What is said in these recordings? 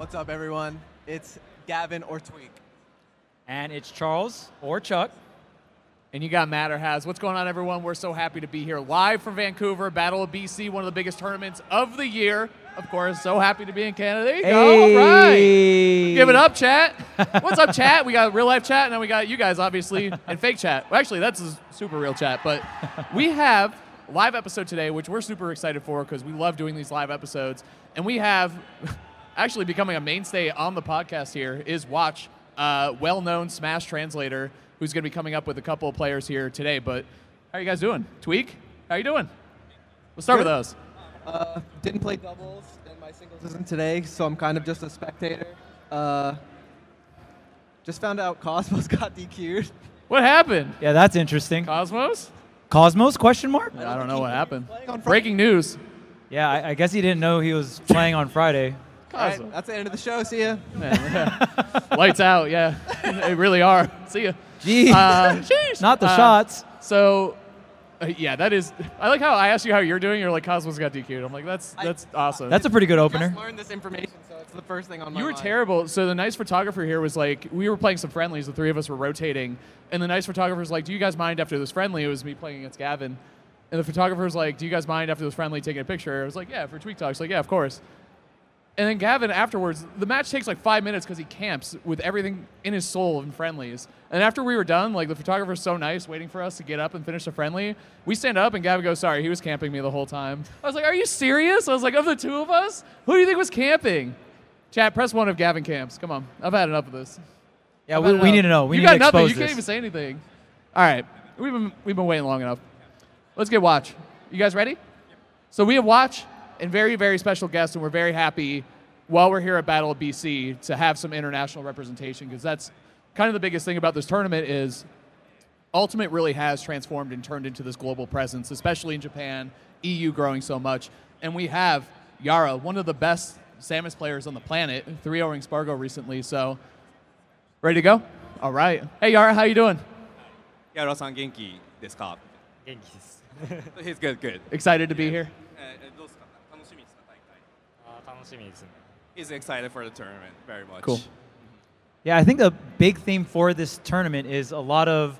What's up, everyone? It's Gavin or Tweek. And it's Charles or Chuck. And you got Matter Has. What's going on, everyone? We're so happy to be here live from Vancouver, Battle of BC, one of the biggest tournaments of the year. Of course, so happy to be in Canada. There you go. All right. Give it up, chat. What's up, chat? We got real life chat, and then we got you guys, obviously, and fake chat. Well, actually, that's a super real chat. But we have a live episode today, which we're super excited for because we love doing these live episodes. And we have actually becoming a mainstay on the podcast here is Watch, uh, well-known Smash translator, who's going to be coming up with a couple of players here today. But how are you guys doing? Tweek, how are you doing? We'll start with Good. those. Uh, didn't play doubles, and my singles isn't today, so I'm kind of just a spectator. Uh, just found out Cosmos got DQ'd. What happened? Yeah, that's interesting. Cosmos? Cosmos? Question mark? I don't know what happened. Playing on Friday. Breaking news. Yeah, I, I guess he didn't know he was playing on Friday. All right, Cosmos. that's the end of the show. See ya. Lights out, yeah. they really are. See ya. Gee, Uh, not the Uh, shots. So, uh, yeah, that is. I like how I asked you how you're doing. You're like Cosmos got DQ'd. I'm like, that's I- that's awesome. That's a pretty good opener. Just learned this information, so it's the first thing on my You were mind. terrible. So the nice photographer here was like, we were playing some friendlies. The three of us were rotating, and the nice photographer was like, "Do you guys mind after this friendly?" It was me playing against Gavin, and the photographer was like, "Do you guys mind after this friendly taking a picture?" I was like, "Yeah, for Tweek Talks." Like, "Yeah, of course." And then Gavin afterwards, the match takes like five minutes because he camps with everything in his soul in friendlies. And after we were done, like the photographer photographer's so nice, waiting for us to get up and finish the friendly. We stand up and Gavin goes, "Sorry, he was camping me the whole time." I was like, "Are you serious?" I was like, "Of the two of us, who do you think was camping?" Chat, press one if Gavin camps. Come on, I've had enough of this. Yeah, we, we need to know. We you need got to nothing. You can't even say anything. All right, we've been we've been waiting long enough. Let's get watch. You guys ready? So we have watch and very very special guests, and we're very happy while we're here at Battle of BC to have some international representation because that's kind of the biggest thing about this tournament is Ultimate really has transformed and turned into this global presence, especially in Japan, EU growing so much. And we have Yara, one of the best Samus players on the planet, 3-0ing Spargo recently. So, ready to go? All right. Hey Yara, how you doing? 矢原さん元気ですか元気です。 He's good, good. Excited to be here? えーどうですか楽しみですか大会あー楽しみですね。 He's excited for the tournament very much. Cool. Yeah, I think the big theme for this tournament is a lot of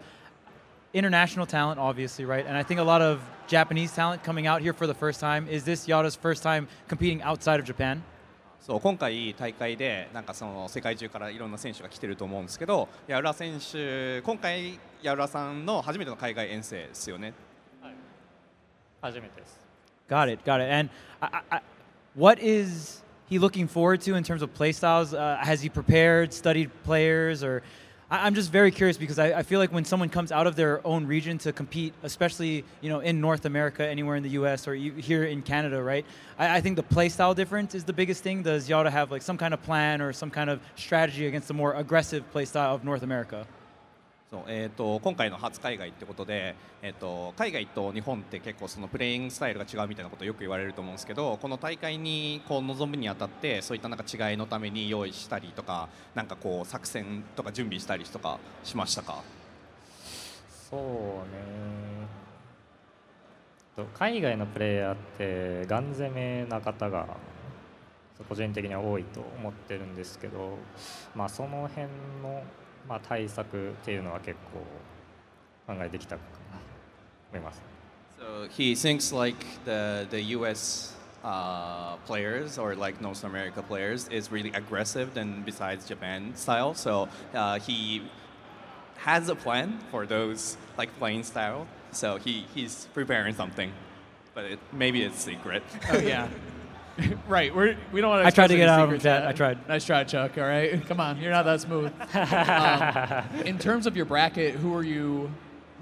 international talent, obviously, right? And I think a lot of Japanese talent coming out here for the first time. Is this Yada's first time competing outside of Japan? そう今回大会でなんかその世界中からいろんな選手が来てると思うんですけど矢浦選手今回矢浦さんの初めての海外遠征ですよね初めてです。Got it, got it. And I, I, I- what is he looking forward to in terms of play styles? Uh, has he prepared, studied players, or I, I'm just very curious because I, I feel like when someone comes out of their own region to compete, especially you know in North America, anywhere in the U.S. or you, here in Canada, right? I, I think the play style difference is the biggest thing. Does Yada have like some kind of plan or some kind of strategy against the more aggressive play style of North America? そうえー、と今回の初海外ってことで、えー、と海外と日本って結構そのプレイングスタイルが違うみたいなことをよく言われると思うんですけどこの大会にこう臨むにあたってそういったなんか違いのために用意したりとかなんかこう作戦とか準備したりとかしましたか？そうね。海外のプレイヤーってガン攻めな方が個人的には多いと思ってるんですけど、まあ、その辺の、まあ、対策っていうのは結構考えてきたかなと思います。 So he thinks like the the U.S. Uh, players or like North America players is really aggressive than besides Japan style. So uh, he has a plan for those like playing style. So he he's preparing something, but it, maybe it's secret. Oh yeah. right. We're, we don't want to. I tried to get out of that. I tried. Nice try, Chuck. All right. Come on. You're not that smooth. Um, in terms of your bracket, who are you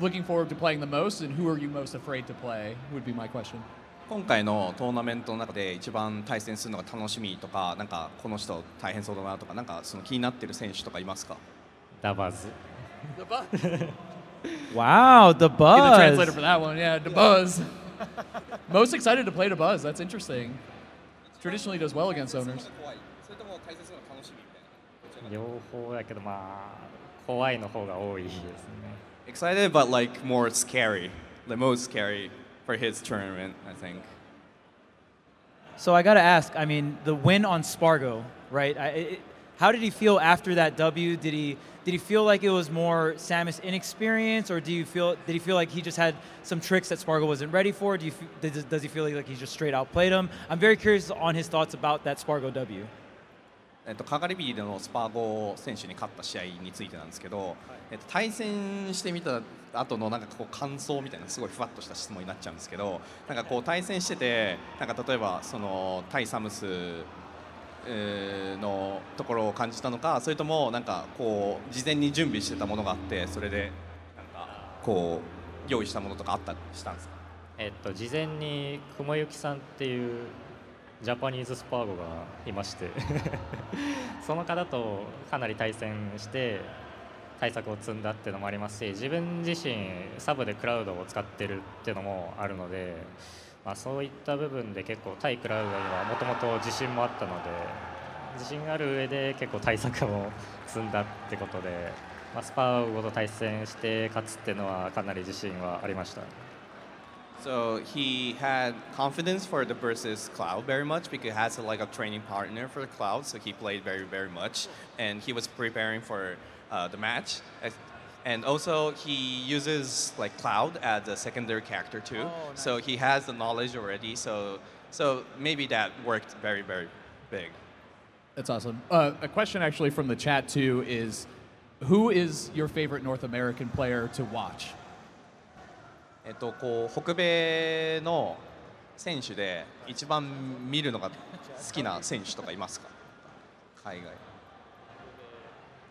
looking forward to playing the most, and who are you most afraid to play? Would be my question. 今回のトーナメントの中で一番対戦するのが楽しみとか、なんかこの人大変そうだなとか、なんかその気になってる選手とかいますか？ダバズ The buzz. Wow, the Be the buzz. translator for that one. Yeah, the buzz. most excited to play the buzz. That's interesting. Traditionally does well against owners. それとも対戦するの楽しみみたいな。両方だけどまあ怖いの方が多いですね Excited, but like more scary. The most scary for his tournament, I think. So I got to ask. I mean, the win on Spargo right? I, it, how did he feel after that W? Did he did he feel like it was more Samus inexperience, or do you feel did he feel like he just had some tricks that Spargo wasn't ready for? Do you does he feel like he just straight outplayed him? I'm very curious on his thoughts about that Spargo W. えっと、カガリビーでのスパーゴ選手に勝った試合についてなんですけど、はい、えっと、対戦してみた後のなんかこう感想みたいなすごいふわっとした質問になっちゃうんですけどなんかこう対戦しててなんか例えばその対サムスのところを感じたのかそれともなんかこう事前に準備してたものがあってそれでなんかこう用意したものとかあったりしたんですか？えっと、事前に雲行さんっていうジャパニーズスパーゴがいまして その方とかなり対戦して対策を積んだっていうのもありますし自分自身サブでクラウドを使ってるっていうのもあるので、まあ、そういった部分で結構対クラウドにはもともと自信もあったので自信がある上で結構対策を積んだってことで、まあ、スパーゴと対戦して勝つっていうのはかなり自信はありました。So he had confidence for the versus Cloud very much because he has a, like a training partner for the Cloud, so he played very very much, and he was preparing for uh, the match. As- And also he uses like Cloud as a secondary character too, so he has the knowledge already. So so maybe that worked very very big. That's awesome. Uh, a question actually from the chat too is, who is your favorite North American player to watch? えっとこう北米の選手で一番見るのが好きな選手とかいますか？海外。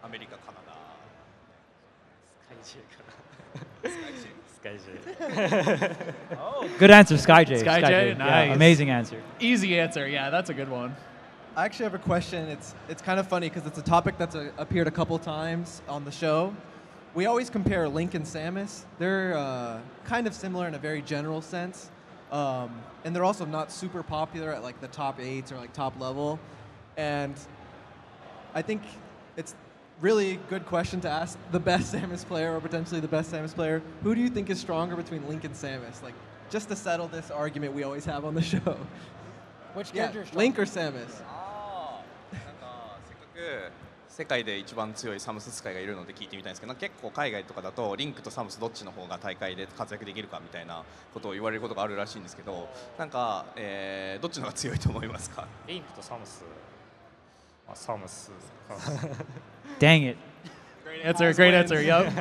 アメリカ、カ Oh, good answer, Sky J. Sky, nice. Yeah, amazing answer. Easy answer, yeah, that's a good one. I actually have a question. It's it's kind of funny because it's a topic that's a, appeared a couple times on the show. We always compare Link and Samus. They're uh, kind of similar in a very general sense, um, and they're also not super popular at like the top eights or like top level. And I think it's really good question to ask the best Samus player or potentially the best Samus player. Who do you think is stronger between Link and Samus? Like just to settle this argument we always have on the show. Which Yeah, Link or Samus? ああ、なんかせっかく世界で一番強いサムス使いがいるので聞いてみたいんですけど、結構海外とかだとリンクとサムスどっちの方が大会で活躍できるかみたいなことを言われることがあるらしいんですけど、なんか、えーどっちの方が強いと思いますか？リンクとサムス、まあ、サムスか Dang it. Great answer. Great answer. Yep.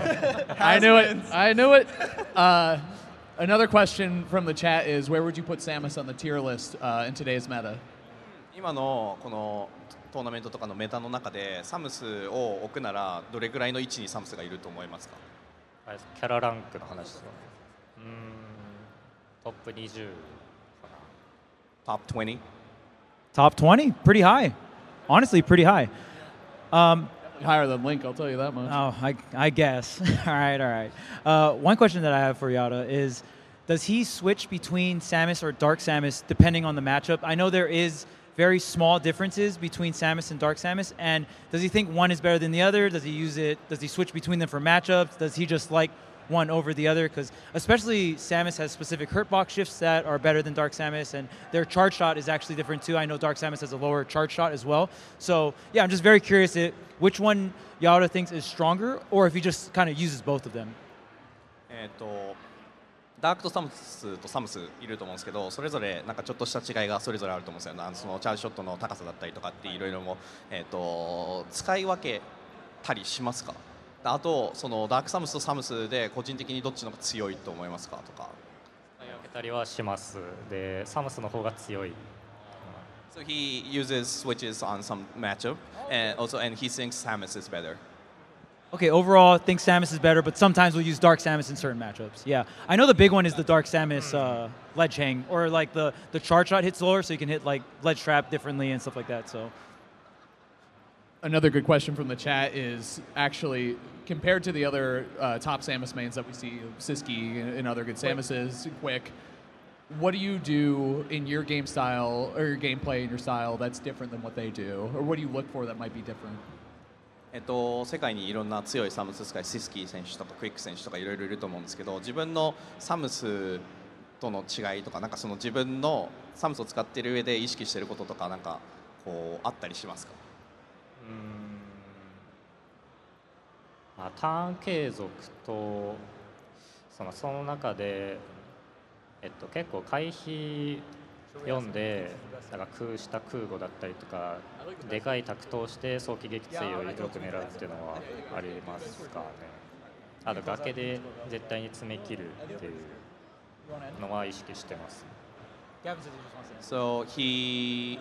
I knew it. I knew it. Uh, another question from the chat is, where would you put Samus on the tier list uh, in today's meta? 今のこのトーナメントとかのメタの中でサムスを置くならどれぐらいの位置にサムスがいると思いますか？キャラランクの話ですよねうーんトップ20か Top 20? Top 20? Pretty high. Honestly, pretty high. Um, Higher than Link, I'll tell you that much. Oh, I, I guess. all right, all right. Uh, one question that I have for Yada is Does he switch between Samus or Dark Samus depending on the matchup? I know there is very small differences between Samus and Dark Samus, and does he think one is better than the other? Does he use it? Does he switch between them for matchups? Does he just like one over the other? Because especially Samus has specific hurt box shifts that are better than Dark Samus, and their charge shot is actually different too. I know Dark Samus has a lower charge shot as well. So yeah, I'm just very curious it, which one Yada thinks is stronger, or if he just kind of uses both of them. えー、とダークとサムスとサムスいると思うんですけどそれぞれなんかちょっとした違いがそれぞれあると思うんですよあのそのチャージショットの高さだったりとかっていろいろも、えー、と使い分けたりしますか あとそのダークサムスとサムスで個人的にどっちの方が強いと思いますかとか分けたりはしますでサムスの方が強い So he uses switches on some matchup and also and he thinks Samus is better Okay, overall, I think Samus is better, but sometimes we'll use Dark Samus in certain matchups. Yeah, I know the big one is the Dark Samus uh, ledge hang, or like the the charge shot hits lower, so you can hit like ledge trap differently and stuff like that. So another good question from the chat is actually compared to the other uh, top Samus mains that we see, Sisqui and, other good Samuses, Quick. What do you do in your game style or your gameplay and your style that's different than what they do, or what do you look for that might be different? えっと、世界にいろんな強いサムス使いシスキー選手とかクイック選手とかいろいろいると思うんですけど自分のサムスとの違いとかなんかその自分のサムスを使っている上で意識していることとかなんかこうあったりしますかまあ、ターン継続とそのその中で、えっと、結構回避読んでなんか空した空母だったりとかでかい卓投して早期撃墜をよく狙うっていうのはありますかねあと崖で絶対に詰め切るっていうのは意識してます。So he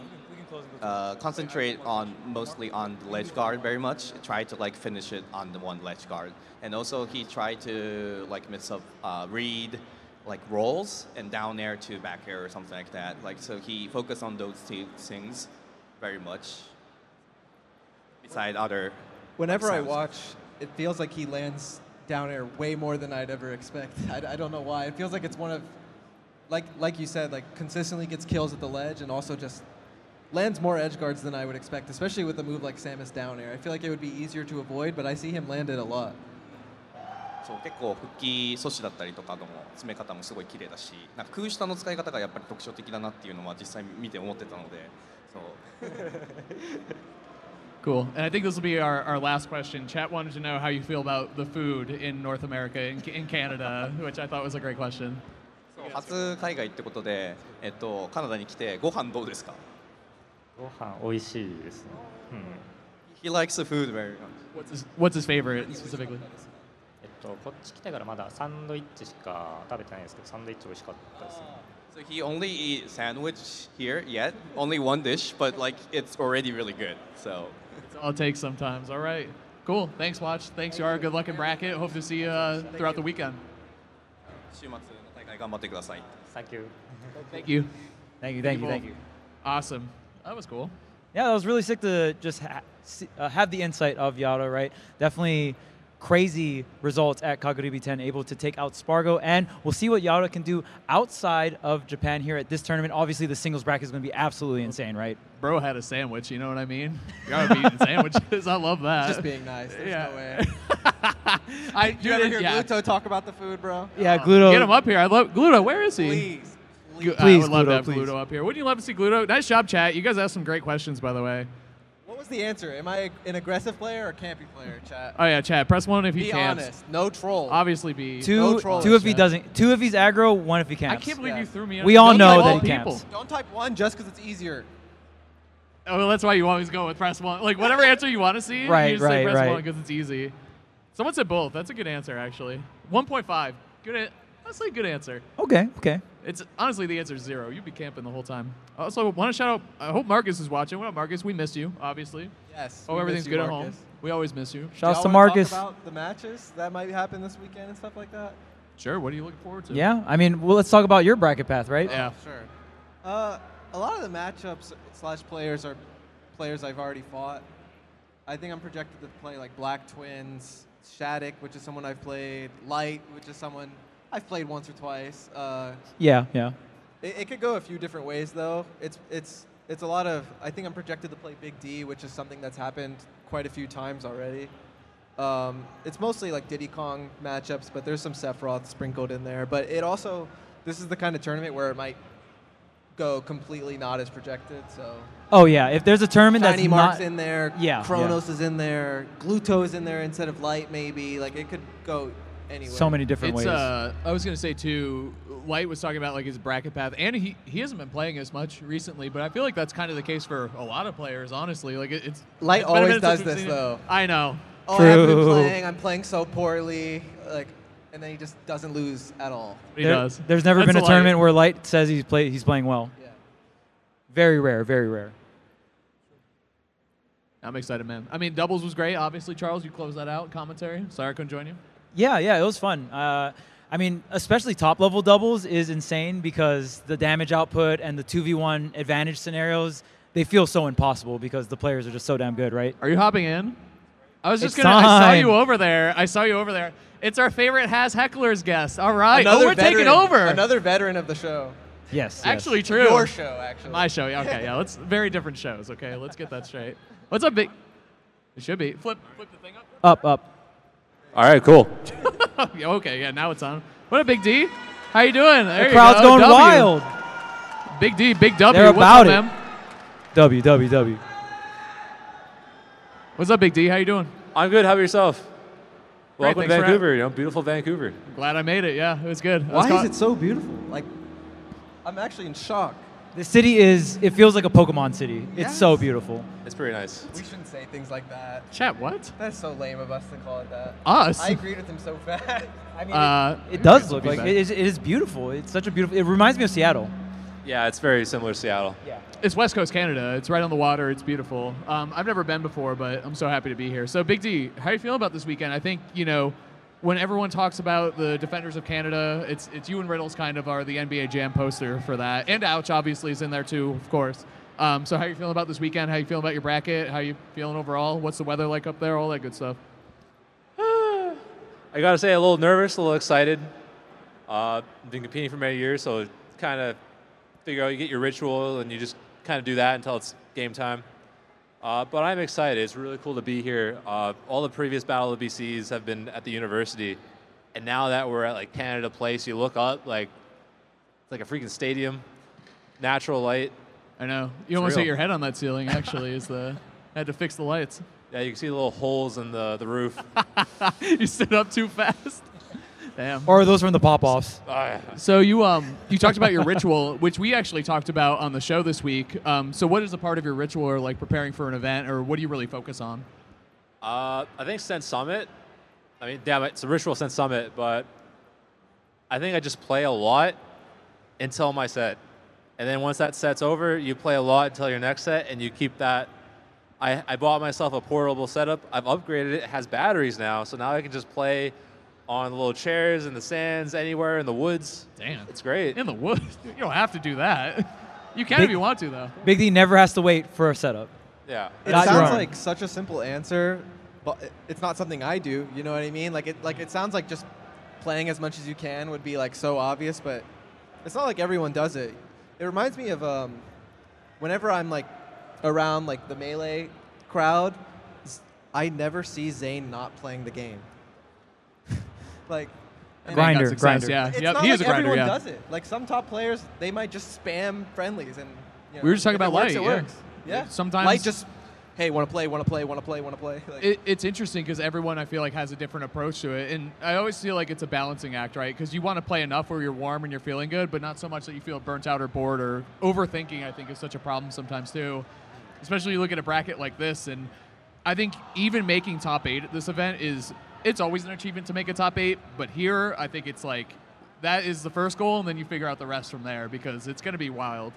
uh, concentrate on mostly on the ledge guard very much. Try to like finish it on the one ledge guard, and also he tried to like mix up uh, read like rolls and down air to back air or something like that. Like so he focused on those two things very much. Beside other. Whenever I watch, it feels like he lands down air way more than I'd ever expect. I, I don't know why. It feels like it's one of, like like you said, like consistently gets kills at the ledge and also just lands more edge guards than I would expect, especially with a move like Samus down air. I feel like it would be easier to avoid, but I see him land it a lot. そう結構復帰阻止だったりとかの詰め方もすごい綺麗だしなんか空下の使い方がやっぱり特徴的だなっていうのは実際見て思ってたのでそう Cool. And I think this will be our, our last question. Chat wanted to know how you feel about the food in North America, in, in Canada, which I thought was a great question. そう初海外ってことで、えっと、カナダに来てご飯どうですか ご飯美味しいですね。うん He likes the food very much. What's his, what's his favorite specifically? えっと、こっち来てからまだサンドイッチしか食べてないんですけど、サンドイッチ美味しかったですね。 So he only eat sandwich here yet, only one dish, but like it's already really good. So It's all it takes sometimes. All right. Cool. Thanks, Watch. Thanks, Yara. Good luck in bracket. Hope to see you uh, throughout the weekend. 週末の大会頑張ってください。 Thank you. Thank you. Thank you, thank you, People. thank you. Awesome. That was cool. Yeah, that was really sick to just ha- uh, have the insight of Yara, right? Definitely crazy results at Kagaribi 10, able to take out Spargo. And we'll see what Yara can do outside of Japan here at this tournament. Obviously, the singles bracket is going to be absolutely insane, right? Bro had a sandwich. You know what I mean? Yara be eating sandwiches. I love that. Just being nice. There's yeah. no way. I You ever hear yeah. Gluto talk about the food, bro? Yeah, Gluto. Get him up here. I love Gluto. Where is he? Please. Gu- Please, I would love Gluto, to have please. Gluto up here. Wouldn't you love to see Gluto? Nice job, chat. You guys asked some great questions, by the way. What was the answer? Am I an aggressive player or campy player, chat? Oh yeah, chat. Press one if you Be can. honest. No troll. Obviously, be. Two, No trolling, two if he Chad. doesn't. Two if he's aggro. One if he I camps. can't believe Yeah. you threw me. We under- all Don't know type that he people. camps. Don't type one just because it's easier. Oh, well, that's why you always go with press one. Like whatever answer you want to see, Right, you just say right, press right. one because it's easy. Someone said both. That's a good answer, actually. 1.5. Good. An- honestly, good answer. Okay, okay. It's honestly the answer is zero. You'd be camping the whole time. Also, want to shout out. I hope Marcus is watching. What up, Marcus? We missed you, obviously. Yes. Oh, everything's miss you, good at home. We always miss you. Shouts Y'all to wanna talk Marcus. about the matches that might happen this weekend and stuff like that. Sure. What are you looking forward to? Yeah, I mean, well, let's talk about your bracket path, right? Yeah. Oh, sure. Uh, a lot of the matchups slash players are players I've already fought. I think I'm projected to play like Black Twins, Shattuck, which is someone I've played, Light, which is someone I've played once or twice. Uh, Yeah, yeah. it, it could go a few different ways though. It's it's it's a lot of. I think I'm projected to play Big D, which is something that's happened quite a few times already. Um, it's mostly like Diddy Kong matchups, but there's some Sephiroth sprinkled in there. But it also, this is the kind of tournament where it might go completely not as projected. So Oh yeah, if there's a tournament Tiny that's Mark's not in there, Yeah, Kronos is in there, Gluto is in there instead of Light maybe. Like it could go anywhere. so many different It's ways. uh I was gonna say too, Light was talking about like his bracket path and he he hasn't been playing as much recently, but I feel like that's kind of the case for a lot of players, honestly. Like it, it's Light it's been a always does this, though. I know. Oh, I haven't been True. playing. I'm playing so poorly. Like, and then he just doesn't lose at all. He There- does. There's never That's been a Light. tournament where Light says he's play he's playing well. Yeah. Very rare, very rare. I'm excited, man. I mean, doubles was great. Obviously, Charles, you closed that out. Commentary. Sorry I couldn't join you. Yeah, yeah, it was fun. Uh, I mean, especially top level doubles is insane because the damage output and the 2v1 advantage scenarios, they feel so impossible because the players are just so damn good, right? Are you hopping in? I was just It's gonna. I saw you over there. I saw you over there. It's our favorite Has Hecklers guest. All right. oh, we're taking over. Another veteran of the show. Yes. yes. Actually, true. Your show, actually. My show. yeah, Okay, yeah. Let's very different shows. Okay, let's get that straight. What's up, big? It should be flip. Flip the thing up. up, up. All right, cool. Okay, yeah. Now it's on. What a Big D? How you doing? There The crowd's go. going W. wild. Big D, Big W. They're What's about up, it. man? W, W, W. What's up, Big D? How you doing? I'm good. How about yourself? Great, Welcome to Vancouver. You know, beautiful Vancouver. Glad I made it. Yeah, it was good. I was Why is it so beautiful? Like, I'm actually in shock. The city is, it feels like a Pokemon city. It's so beautiful. It's pretty nice. We shouldn't say things like that. Chat, what? That's so lame of us to call it that. Us? I agreed with him so fast. I mean, Uh, It does look like, it is, it is beautiful. It's such a beautiful, it reminds me of Seattle. Yeah, it's very similar to Seattle. Yeah. It's West Coast Canada. It's right on the water. It's beautiful. Um, I've never been before, but I'm so happy to be here. So, Big D, how are you feeling about this weekend? I think you know when everyone talks about the Defenders of Canada, it's it's you and Riddles kind of are the NBA Jam poster for that, and Ouch obviously is in there too, of course. Um, so, how are you feeling about this weekend? How are you feeling about your bracket? How are you feeling overall? What's the weather like up there? All that good stuff. I gotta say, a little nervous, a little excited. Uh, been competing for many years, so kind of figure out you get your ritual and you just kind of do that until it's game time. Uh, but I'm excited. It's really cool to be here. Uh, all the previous Battle of BCs have been at the university, and now that we're at like Canada Place, you look up like it's like a freaking stadium, natural light. I know you almost real. hit your head on that ceiling. Actually, is the had to fix the lights. Yeah, you can see the little holes in the, the roof. you stood up too fast. Damn. Or those from the pop-offs? Ah, So you um you talked about your ritual, which we actually talked about on the show this week. Um, so what is a part of your ritual, or like preparing for an event, or what do you really focus on? Uh, I think Sense Summit. I mean, damn it, it's a ritual Sense Summit, but I think I just play a lot until my set, and then once that set's over, you play a lot until your next set, and you keep that. I, I bought myself a portable setup. I've upgraded it. It has batteries now, so now I can just play on the little chairs in the sands, anywhere in the woods. Damn, It's great. in the woods. You don't have to do that. You can Big- if you want to, though. Big D never has to wait for a setup. Yeah. It Not your sounds own. like such a simple answer, but it- it's not something I do. You know what I mean? Like it, like it sounds like just playing as much as you can would be like so obvious, but it's not like everyone does it. It reminds me of um, whenever I'm like around like the melee crowd, s- I never see Zain not playing the game. Like. and And he got Grinder, success, grinder. Yeah, It's yep, not he like is a grinder. everyone Yeah. does it. Like some top players, they might just spam friendlies, and you know, We were just talking if it about works, It yeah. works. Yeah. Sometimes- Light just, hey, want to play, want to play, want to play, want to play. Like, It, it's interesting because everyone I feel like has a different approach to it, and I always feel like it's a balancing act, right? Because you want to play enough where you're warm and you're feeling good, but not so much that you feel burnt out or bored or overthinking. I think is such a problem sometimes too, especially you look at a bracket like this, and I think even making top eight at this event is it's always an achievement to make a top eight, but here I think it's like that is the first goal, and then you figure out the rest from there because it's going to be wild.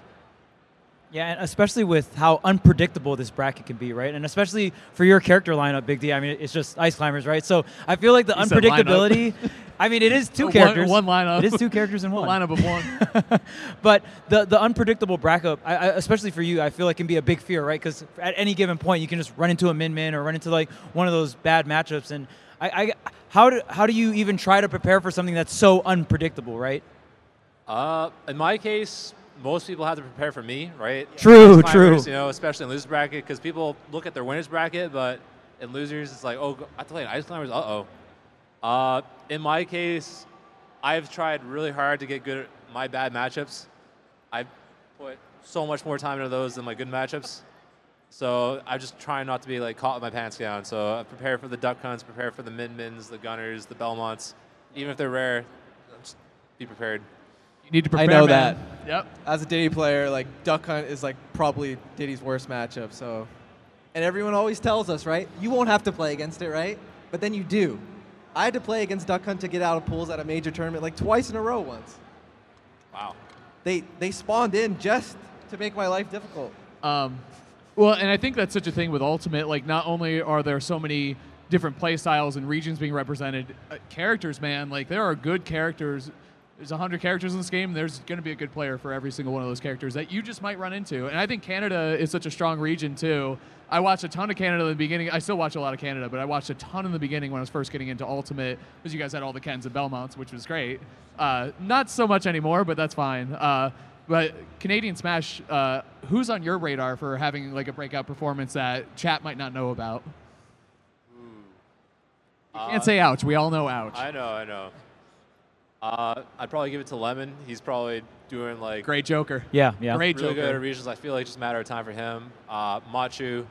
Yeah, and especially with how unpredictable this bracket can be, right? And especially for your character lineup, Big D. I mean, it's just ice climbers, right? So I feel like the unpredictability. I mean, it is two One- characters. one lineup. It is two characters in A one. lineup of one. but the the unpredictable bracket, I, I, especially for you, I feel like can be a big fear, right? Because at any given point, you can just run into a min min or run into like one of those bad matchups. And I, I how do how do you even try to prepare for something that's so unpredictable, right? Uh, in my case, most people have to prepare for me, right? True, true. You know, especially in losers bracket, because people look at their winners bracket, but in losers, it's like, oh, I have to play an ice climbers. Uh oh. Uh, in my case, I've tried really hard to get good at my bad matchups. I've put so much more time into those than my good matchups. So I'm just trying not to be like caught with my pants down. So I prepare for the duck hunts, prepare for the min mins, the gunners, the belmonts. Even if they're rare, just be prepared. You need to prepare. I know man. that. Yep. as a Diddy player, like Duck Hunt is like probably Diddy's worst matchup. So, and everyone always tells us, right? You won't have to play against it, right? But then you do. I had to play against Duck Hunt to get out of pools at a major tournament like twice in a row once. Wow. They they spawned in just to make my life difficult. Um, well, and I think that's such a thing with Ultimate. Like, not only are there so many different play styles and regions being represented, uh, characters, man, like there are good characters. There's 100 characters in this game. There's going to be a good player for every single one of those characters that you just might run into. And I think Canada is such a strong region, too. I watched a ton of Canada in the beginning. I still watch a lot of Canada, but I watched a ton in the beginning when I was first getting into Ultimate because you guys had all the Kens and Belmonts, which was great. Uh, not so much anymore, but that's fine. Uh, but Canadian Smash, uh, who's on your radar for having like a breakout performance that chat might not know about? You can't say ouch. We all know ouch. I know, I know. Uh, I'd probably give it to Lemon. He's probably doing like Great Joker. Yeah, yeah. Great really good Joker. at regions. I feel like it's just a matter of time for him. Uh, Machu,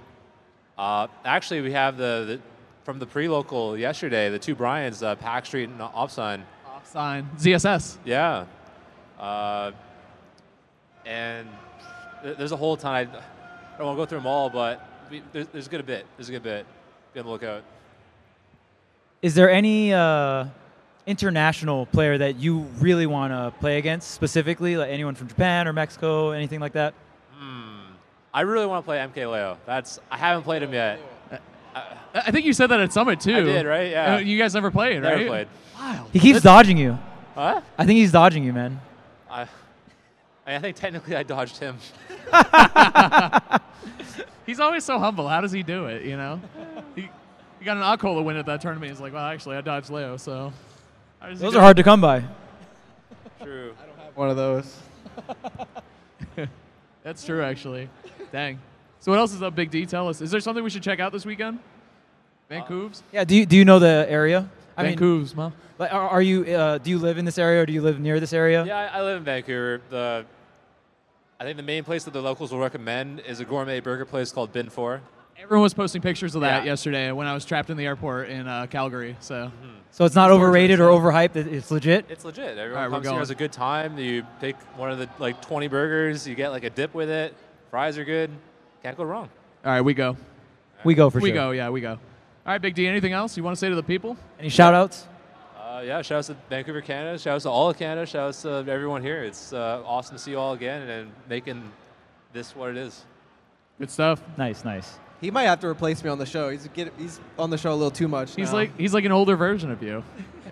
Uh, actually, we have the, the from the pre-local yesterday, the two Bryans, uh, Pack Street and Offsign. Off sign. ZSS. Yeah. And there's a whole ton. I, I don't want to go through them all, but there's, there's a good bit. There's a good bit. Be on the lookout. Is there any uh, international player that you really want to play against specifically, like anyone from Japan or Mexico, anything like that? I really want to play MK Leo. That's I haven't played him yet. I think you said that at Summit too. I did, right? Yeah. Uh, you guys never played, Never right? played. Wild. He keeps dodging you. What? I think he's dodging you, man. I, I think technically I dodged him. He's always so humble. How does he do it? You know, he, he got an Akola win at that tournament. He's like, well, actually, I dodged Leo, so. How does he Those are it? hard to come by. True. I don't have One of those. That's true, actually. Dang. So what else is up, Big D? Tell us. Is there something we should check out this weekend? Vancouver's. Yeah. Do you, do you know the area? I mean, Vancouver's, like, are, are you? Uh, do you live in this area or do you live near this area? Yeah, I, I live in Vancouver. The I think the main place that the locals will recommend is a gourmet burger place called Bin Four. Everyone was posting pictures of that Yeah. yesterday when I was trapped in the airport in uh, Calgary. So So it's not overrated or overhyped. It's legit. It's legit. Everyone Alright, we're comes here has a good time. You pick one of the like 20 burgers. You get like a dip with it. Fries are good. Can't go wrong. all right, we go. We go for we sure. We go. Yeah, we go. All right, Big D. Anything else you want to say to the people? Any shout outs? Uh, yeah, shout out to Vancouver, Canada. Shout out to all of Canada. Shout out to everyone here. It's uh, awesome to see you all again and making this what it is. Good stuff. Nice, nice. He might have to replace me on the show. He's get, he's on the show a little too much. He's now. like he's like an older version of you.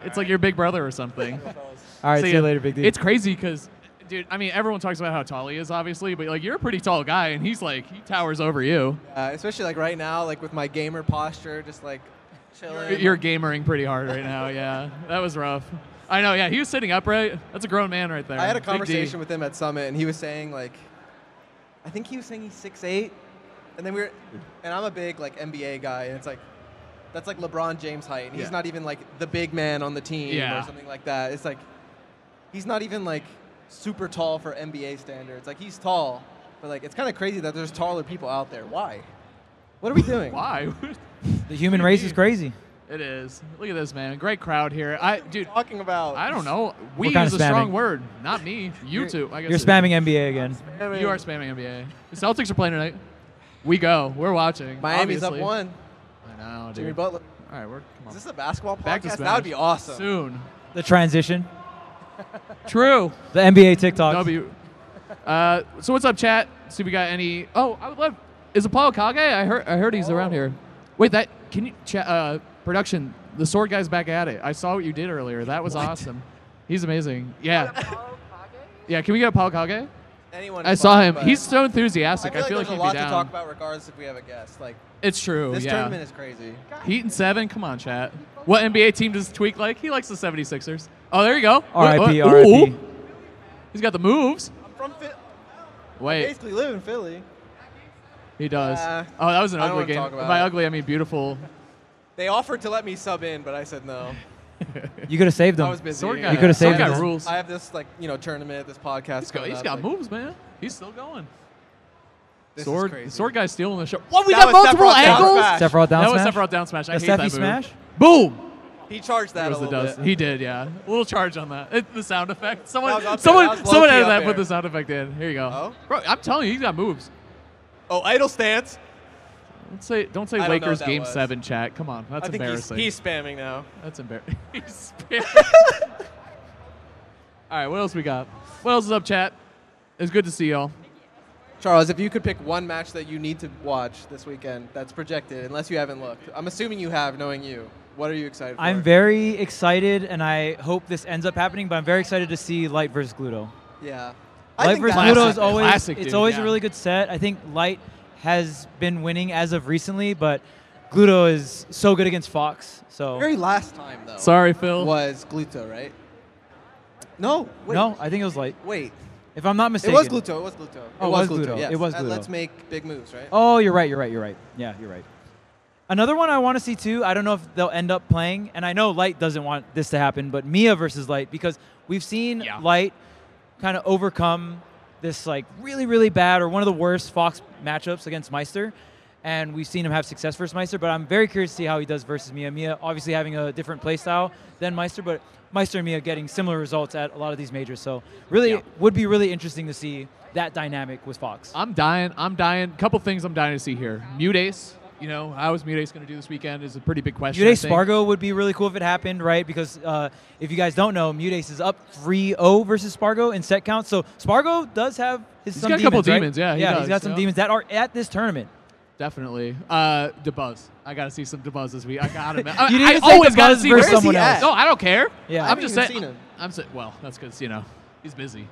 It's like your big brother or something. All right, So, see yeah, you later, Big D. It's crazy because, dude. I mean, everyone talks about how tall he is, obviously, but like you're a pretty tall guy, and he's like he towers over you. uh, especially like right now, like with my gamer posture, just like chilling. You're gamering pretty hard right now. Yeah, that was rough. I know. Yeah, he was sitting upright. That's a grown man right there. I had a conversation with him at Summit, and he was saying like, I think he was saying he's six eight, and then we were, and I'm a big like NBA guy, and it's like, that's like LeBron James height, and he's Yeah. not even like the big man on the team Yeah. or something like that. It's like, he's not even like super tall for NBA standards. Like he's tall, but like it's kind of crazy that there's taller people out there. Why? What are we doing? Why? the human race is crazy. it is. Look at this man. Great crowd here. I, dude. Talking about. I don't know. We kinda is a strong word. Not me. You two. I guess You're it- spamming NBA again. You are spamming NBA. The Celtics are playing tonight. We go. We're watching. Miami's obviously. up one. I know, dude. Jimmy Butler. All right, we're come Is this a basketball podcast? Back to that Spanish. would be awesome. Soon. The transition. True. The NBA TikTok. W. Uh, so what's up, chat? See if we got any. Oh, I would love. Is Apollo Kage? I heard. I heard he's around here. Wait, that can you chat? Uh, production. The sword guy's back at it. I saw what you did earlier. That was awesome. He's amazing. Yeah. Yeah. Can we get Apollo Kage? Anyone I is saw fine, him. but He's so I enthusiastic. feel, I feel like like, there's a lot he'd be to down. talk about regardless if we have a guest. Like It's true. this yeah. tournament is crazy. Heat and seven. Come on, chat. What NBA team does Tweek like? He likes the 76ers. Oh, there you go. R.I.P. Ooh, R.I.P. He's got the moves. I'm from Philly. Wait, Basically live in Philly. He does. Uh, oh, that was an I don't ugly game. talk about By it. ugly, I mean beautiful. They offered to let me sub in, but I said no. You could have saved them. I them. was busy. Sword yeah. guy. coulda saved guy this. rules. I have this like you know tournament, this podcast. He's got, coming he's up, got like, moves, man. He's still going. This sword, is crazy. sword guy's stealing the show. What? We That got was multiple Sephiroth down angles. smash. Sephiroth down smash. that was smash. Sephiroth down smash. I The hate that move. smash. Boom. He charged that That a was the little dust. bit. He did, yeah. A little charge on that. It, the sound effect. Someone, That was someone, That someone low-key added that. Put the sound effect in. Here you go. Oh? Bro, I'm telling you, he's got moves. Oh, idle stance. Don't say, don't say I don't know Lakers what that Game was. Seven chat. Come on, that's I think he's, embarrassing. he's spamming now. That's embarrassing. He's spamming. All right, what else we got? What else is up, chat? It's good to see y'all. Charles, if you could pick one match that you need to watch this weekend that's projected, unless you haven't looked, I'm assuming you have, knowing you. What are you excited for? I'm very excited, and I hope this ends up happening. But I'm very excited to see Light versus Gluto. Yeah. I Light think versus that- Gluto is always Classic, it's always yeah. a really good set. I think Light has been winning as of recently, but Gluto is so good against Fox. So very last time though. Sorry, Phil. Was Gluto right? No. Wait. no, I think it was Light. Wait. If I'm not mistaken. It was Gluto. It was Gluto. Oh, it it was was Gluto. Gluto. Yes. It was Uh, Let's make big moves, right? Oh, you're right. You're right. You're right. Yeah, you're right. Another one I want to see too. I don't know if they'll end up playing, and I know Light doesn't want this to happen, but Mia versus Light because we've seen Yeah. Light kind of overcome this like really really bad or one of the worst Fox matchups against Meister, and we've seen him have success versus Meister. But I'm very curious to see how he does versus Mia. Mia obviously having a different play style than Meister, but Meister and Mia getting similar results at a lot of these majors. So really, Yeah. would be really interesting to see that dynamic with Fox. I'm dying. I'm dying. Couple things I'm dying to see here. Mute Ace. You know, how is Mute Ace going to do this weekend is a pretty big question. I Mute think. Spargo would be really cool if it happened, right? Because uh, if you guys don't know, Mute Ace is up 3-0 versus Spargo in set count. So Spargo does have his He's some got a couple demons, right? demons, yeah, he yeah, does, he's got some yeah. demons that are at this tournament. Definitely. Uh, Dabuz. I got to see some Dabuz this week. I got it. You I, didn't I say always got to see versus Where's someone he else. No, I don't care. Yeah. I I'm haven't just even saying. seen him. I'm saying. Well, that's because you know he's busy.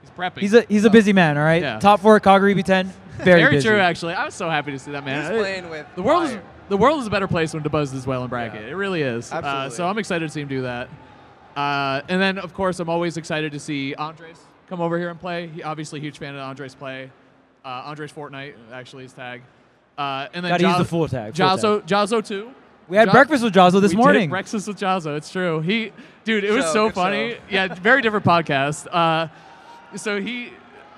He's prepping. He's a he's a busy man, all right? Yeah. Top four at Kagaribi 10. Very, Very busy. true. Actually, I was so happy to see that man. He's playing with the world is the world is a better place when Dabuz is well in bracket. Yeah. It really is. Uh, so I'm excited to see him do that. Uh, and then of course I'm always excited to see Andres come over here and play. He obviously huge fan of Andres play. Uh, Andres Fortnite actually his tag. Uh, and then Gotta use the full tag, full Jazzo, Jazzo too. We had Ja- breakfast with Jazzo this we morning. Did breakfast with Jazzo. It's true. He, dude, it was show, so funny. Yeah, very different podcast. Uh, so he,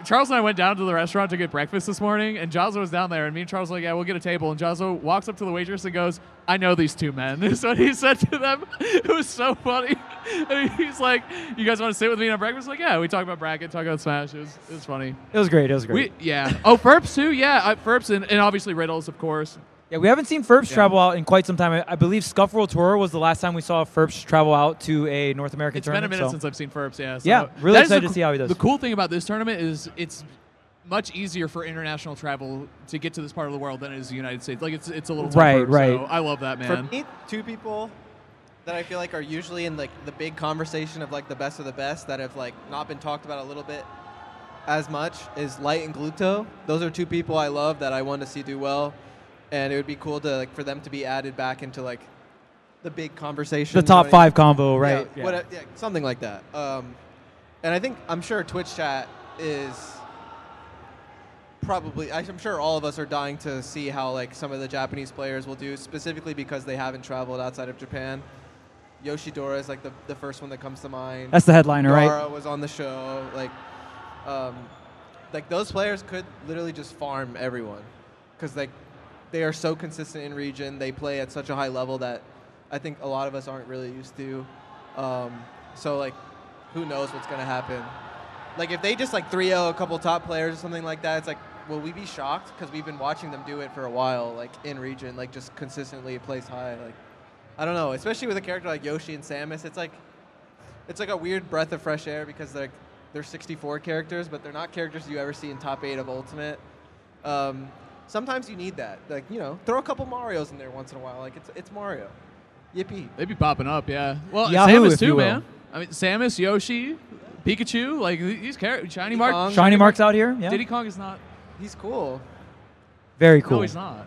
Charles and I went down to the restaurant to get breakfast this morning, and Jazzo was down there, and me and Charles were like, yeah, we'll get a table. And Jazzo walks up to the waitress and goes, "I know these two men." Is what he said to them. It was so funny. And he's like, "You guys want to sit with me on breakfast?" Like, yeah, we talk about bracket, talk about Smash. It was, it was funny. it was great. It was great. We, yeah. Oh, Ferps too. Yeah, uh, Ferps and, and obviously Riddles, of course. Yeah, we haven't seen Ferbs Yeah. travel out in quite some time. I, I believe Scuff World Tour was the last time we saw Ferbs travel out to a North American tournament. It's been a minute so- since I've seen Ferps. Yeah. So Yeah, really that is the excited to see how he does. The cool thing about this tournament is it's much easier for international travel to get to this part of the world than it is the United States. Like it's it's a little Right, tougher, right. So I love that For man. me, two people that I feel like are usually in like the big conversation of like the best of the best that have like not been talked about a little bit as much is Light and Gluto. Those are two people I love that I want to see do well, and it would be cool to like for them to be added back into like the big conversation. the top five combo, right? Yeah, what- yeah, something like that. Um, and I think I'm sure Twitch chat is probably. I'm sure all of us are dying to see how like some of the Japanese players will do, specifically because they haven't traveled outside of Japan. Yoshidora is like the, the first one that comes to mind. That's the headliner, right? Yara was on the show. Like, um, like those players could literally just farm everyone, because like they are so consistent in region. They play at such a high level that I think a lot of us aren't really used to. Um, so like, who knows what's gonna happen? Like if they just like 3-0 a couple top players or something like that, it's like, will we be shocked? Because we've been watching them do it for a while, like in region, like just consistently place high. Like, I don't know, especially with a character like Yoshi and Samus, it's like it's like a weird breath of fresh air because they're they're 64 characters, but they're not characters you ever see in top eight of Ultimate. Um, sometimes you need that, like you know, throw a couple Mario's in there once in a while. Like it's it's Mario, yippee. They'd be popping up, yeah. Well, Yahoo, Samus too, man. I mean, Samus, Yoshi, Pikachu, like these characters. Shiny Diddy Mark. Kong. Shiny Mark's out here. Yeah, Diddy Kong is not. He's cool. very cool. No, he's not.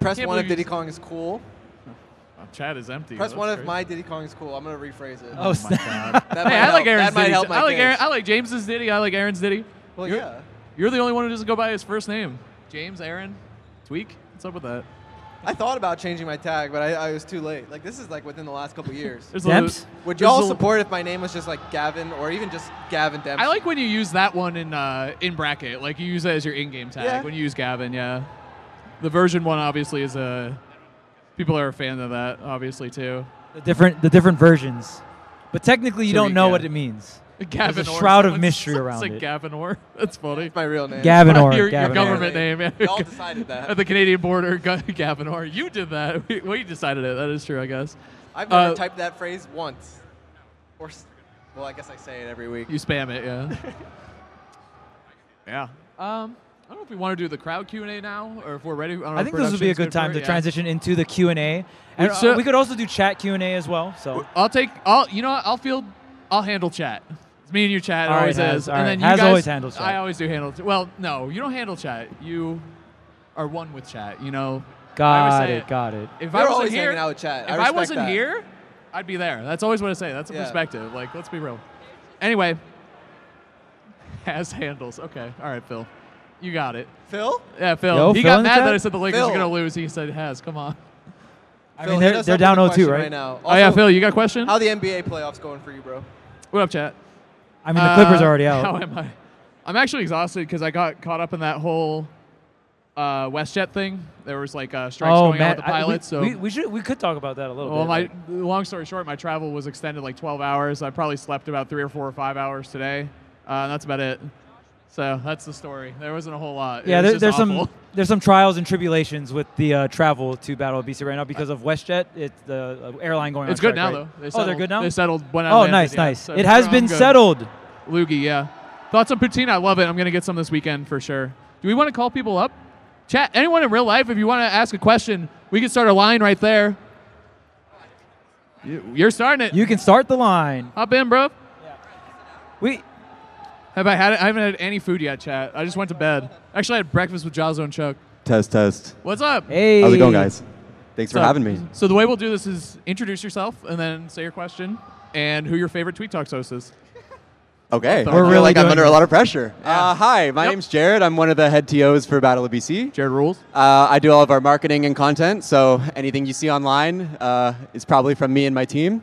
Press one if Diddy Kong is cool. Oh, chat is empty. Press one if great. my Diddy Kong is cool. I'm gonna rephrase it. Oh, oh my god. that hey, might I like help- Aaron's that might Diddy. help too. my I like case. Aaron, I like James's Diddy. I like Aaron's Diddy. Well, You're- yeah. You're the only one who doesn't go by his first name. James, Aaron, Tweek. What's up with that? I thought about changing my tag, but I, I was too late. Like this is like within the last couple years. There's Demps? Would y'all support if my name was just like Gavin or even just Gavin Dempsey? I like when you use that one in uh, in bracket. Like you use that as your in-game tag Yeah. when you use Gavin. Yeah. The version one obviously is a. People are a fan of that, obviously too. the different the different versions, but technically you Tariq, don't know yeah. what it means. Gavin a shroud of Someone mystery said around it. Gavin Orr. That's funny. my real name. Gavin Orr. your, Gavin your Orr. government name. Yeah. Y'all decided that. At the Canadian border, Ga- Gavin Orr. You did that. We, we decided it. That is true, I guess. I've never Uh, typed that phrase once. Or, well, I guess I say it every week. You spam it, yeah. yeah. Um, I don't know if we want to do the crowd Q and A now, or if we're ready. I, don't know I think this would be a production's good time for to. Yeah. transition into the Q and A, and uh, we could also do chat Q and A as well. So I'll take. I'll. You know. what? I'll field. I'll handle chat. It's me and you chat. It All right, always Haz, is. all and right. then you Haz guys. always handles chat. I always do handle. Chat. Well, no, you don't handle chat. You are one with chat. You know. I got always say it, got it. If You're I wasn't here, hanging out with chat. if I I, wasn't that. here, I'd be there. That's always what I say. That's a Yeah. perspective. Like, let's be real. Anyway, has handles. Okay. All right, Phil. You got it. Phil? Yeah, Phil. Yo, he Phil got mad that I said the Lakers Phil. are going to lose. He said, has. Come on. I Phil, mean, they're, they're down 0-2, question right? now. oh, yeah, Phil, you got a question? How the NBA playoffs going for you, bro? What up, chat? I mean, the Clippers Uh, are already out. How am I? I'm actually exhausted because I got caught up in that whole uh, WestJet thing. There was like uh, strikes oh going man, on with the I- we- pilots. so we, we should we could talk about that a little Well, bit. my long story short, my travel was extended like 12 hours. I probably slept about three or four or five hours today. Uh, that's about it. So that's the story. There wasn't a whole lot. Yeah, was there, there's awful. some there's some trials and tribulations with the uh, travel to Battle of BC right now because of WestJet. It's the uh, airline going. On. It's good strike, now right? though. They oh, they're good now. They settled when I oh, landed, nice, yeah. nice. So it has been good. settled. Loogie, yeah. Thoughts on poutine? I love it. I'm gonna get some this weekend for sure. Do we want to call people up? Chat. Anyone in real life? If you want to ask a question, we can start a line right there. You- You're starting it. You can start the line. Hop in, bro. We Have I had? It? I haven't had any food yet, chat. I just went to bed. Actually, I had breakfast with Jazzo and Chuck. Test, test. What's up? hey. How's it going, guys? Thanks for having me. So the way we'll do this is introduce yourself and then say your question and who your favorite Tweek Talks host is. Okay. We're I really like I'm under a lot of pressure. Yeah. Uh, hi, my Yep. name's Jared. I'm one of the head TOs for Battle of BC. Jared rules. Uh, I do all of our marketing and content, so anything you see online uh, is probably from me and my team.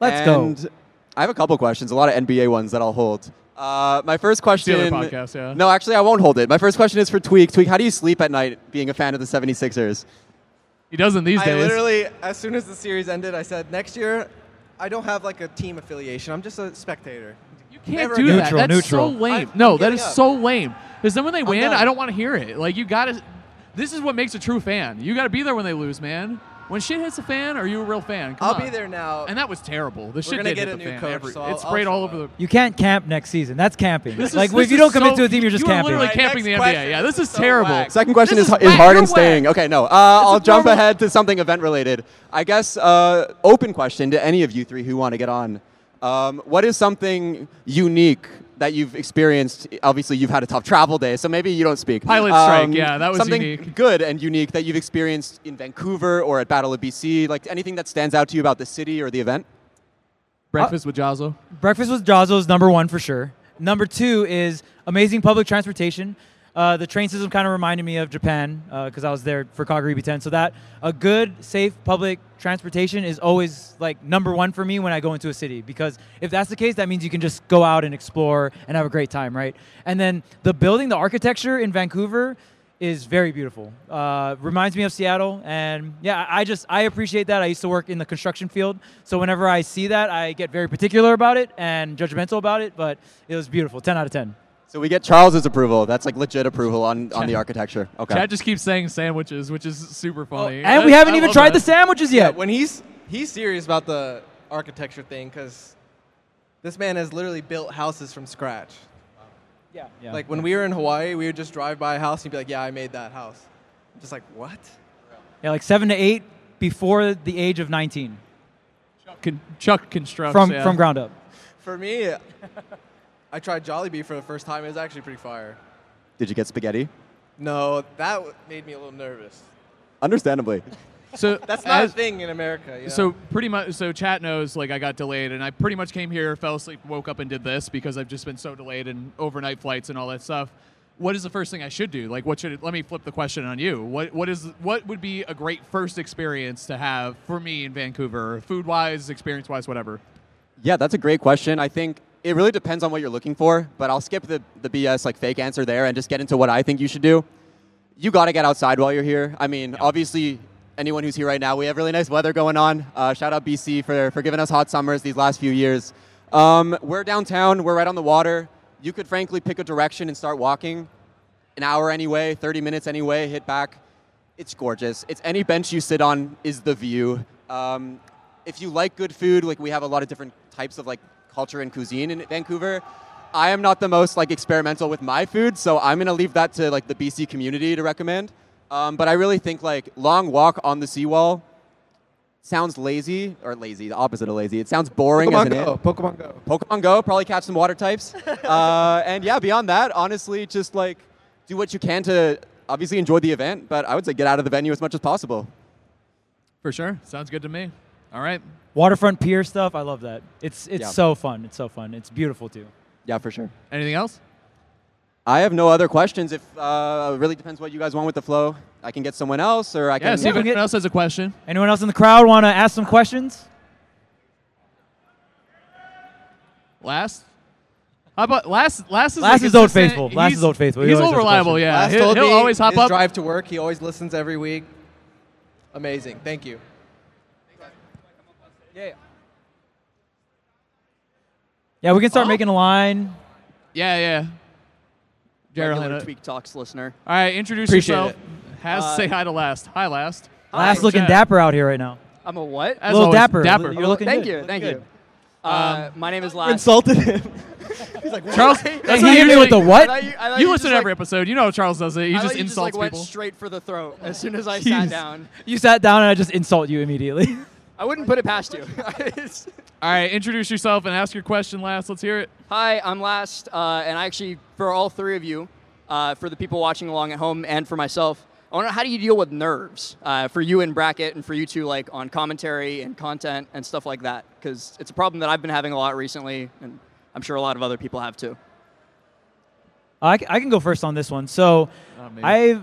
Let's go. and I have a couple questions, a lot of NBA ones that I'll hold. Uh, my first question. the other podcast, yeah. No, actually, I won't hold it. My first question is for Tweek. Tweek, how do you sleep at night being a fan of the 76ers? He doesn't these I days. literally, as soon as the series ended, I said, next year, I don't have like a team affiliation. I'm just a spectator. you can't Never do again. that. Neutral, That's neutral. so lame. I'm- no, I'm that giving is up. so lame. Because then when they win, done. I don't want to hear it. Like you gotta. This is what makes a true fan. You gotta be there when they lose, man. When shit hits a fan, are you a real fan? Come I'll on. be there now. And that was terrible. The shit gonna did get hit a the new fan. coach, every- so I'll- it's sprayed I'll all show over the. You can't camp next season. That's camping. This is- like this if you is don't commit so- to a team, you're just you are camping. literally My camping the NBA. question Yeah, this is is so terrible. whack. Second question This is, is is whack. hard You're staying. whack. Okay, no. Uh, I'll jump normal- ahead to something event related. I guess uh, open question to any of you three who want to get on. Um, what is something unique that you've experienced? Obviously, you've had a tough travel day, so maybe you don't speak. Um, Pilot strike, yeah, that was something unique. good and unique that you've experienced in Vancouver or at Battle of BC. Like anything that stands out to you about the city or the event. Breakfast with Jazzo. Breakfast with Jazzo is number one for sure. Number two is amazing public transportation. Uh, the train system kind of reminded me of Japan because I was there for Kagaribi 10. So that a good, safe public transportation is always like number one for me when I go into a city because if that's the case, that means you can just go out and explore and have a great time, right? And then the building, the architecture in Vancouver is very beautiful. Uh, reminds me of Seattle, and yeah, I I just I appreciate that. I used to work in the construction field, so whenever I see that, I get very particular about it and judgmental about it. But it was beautiful, ten out of ten. So we get Charles's approval. That's like legit approval on, on the architecture. Okay. Chad just keeps saying sandwiches, which is super oh, funny. and we I- haven't I even love tried that. the sandwiches Yeah, yet. when he's he's serious about the architecture thing, because this man has literally built houses from scratch. yeah, yeah. Like when we were in Hawaii, we would just drive by a house and he'd be like, "Yeah, I made that house." Just like what? yeah, like seven to eight before the age of nineteen Con- Chuck constructs from yeah. from ground up. For me, I tried Jollibee for the first time. It was actually pretty fire. Did you get spaghetti? No, that made me a little nervous. Understandably. So That's not as- a thing in America. You know? So pretty much, so chat knows like I got delayed, and I pretty much came here, fell asleep, woke up, and did this because I've just been so delayed and overnight flights and all that stuff. What is the first thing I should do? Like, what should? It, let me flip the question on you. What what is what would be a great first experience to have for me in Vancouver, food wise, experience wise, whatever? Yeah, that's a great question. I think it really depends on what you're looking for, but I'll skip the, the BS like fake answer there and just get into what I think you should do. You got to get outside while you're here. I mean, obviously, anyone who's here right now, we have really nice weather going on. Uh, shout out BC for, for giving us hot summers these last few years. Um, we're downtown, we're right on the water. You could frankly pick a direction and start walking an hour anyway, 30 minutes anyway, hit back. It's gorgeous. It's any bench you sit on is the view. Um, if you like good food, like we have a lot of different types of like culture and cuisine in Vancouver. I am not the most like experimental with my food, so I'm gonna leave that to like the BC community to recommend. Um, but I really think like long walk on the seawall sounds lazy or lazy, the opposite of lazy. It sounds boring as Pokemon an Go. Pokemon Go. Pokemon Go, probably catch some water types. uh, and yeah, beyond that, honestly, just like do what you can to obviously enjoy the event, but I would say get out of the venue as much as possible. For sure, sounds good to me. All right, Waterfront pier stuff, I love that. It's it's Yeah. so fun. It's so fun. It's beautiful too. Yeah, for sure. anything else? I have no other questions. If uh, it really depends what you guys want with the flow, I can get someone else, or I Yeah, can. see if anyone else has a question. Anyone else in the crowd want to ask some questions? Last. How about last? Last is Last like is Old Faithful. Last he's- is Old Faithful. He He's always old reliable. Yeah, Last he'll, told he'll me always hop his up. drive to work. He always listens every week. Amazing. Thank you. Yeah, Yeah, we can start Oh. making a line. Yeah, yeah. Jared, Regular all Tweek Talks listener. All right, introduce Appreciate yourself. it. Has Uh, say hi to last. Hi, last. Last looking Chad. dapper out here right now. I'm a what? As a little always, dapper. dapper. You're looking thank good. you, thank Looking you. Uh, my name is Last. Insulted him. He's like, what? Charles, Hey, that's he what hit me with the I what? thought you, I thought You you listen to every like, episode. You know how Charles does it. He I just thought you just insults like went straight for the throat as soon as I Jeez. sat down. You sat down and I just insult you immediately. I wouldn't put it past you. All right, introduce yourself and ask your question last. Let's hear it. Hi, I'm Last, uh, and I actually for all three of you, uh, for the people watching along at home, and for myself, I want to know how do you deal with nerves uh, for you in bracket and for you two like on commentary and content and stuff like that because it's a problem that I've been having a lot recently, and I'm sure a lot of other people have too. I, I can go first on this one. So, Oh. I,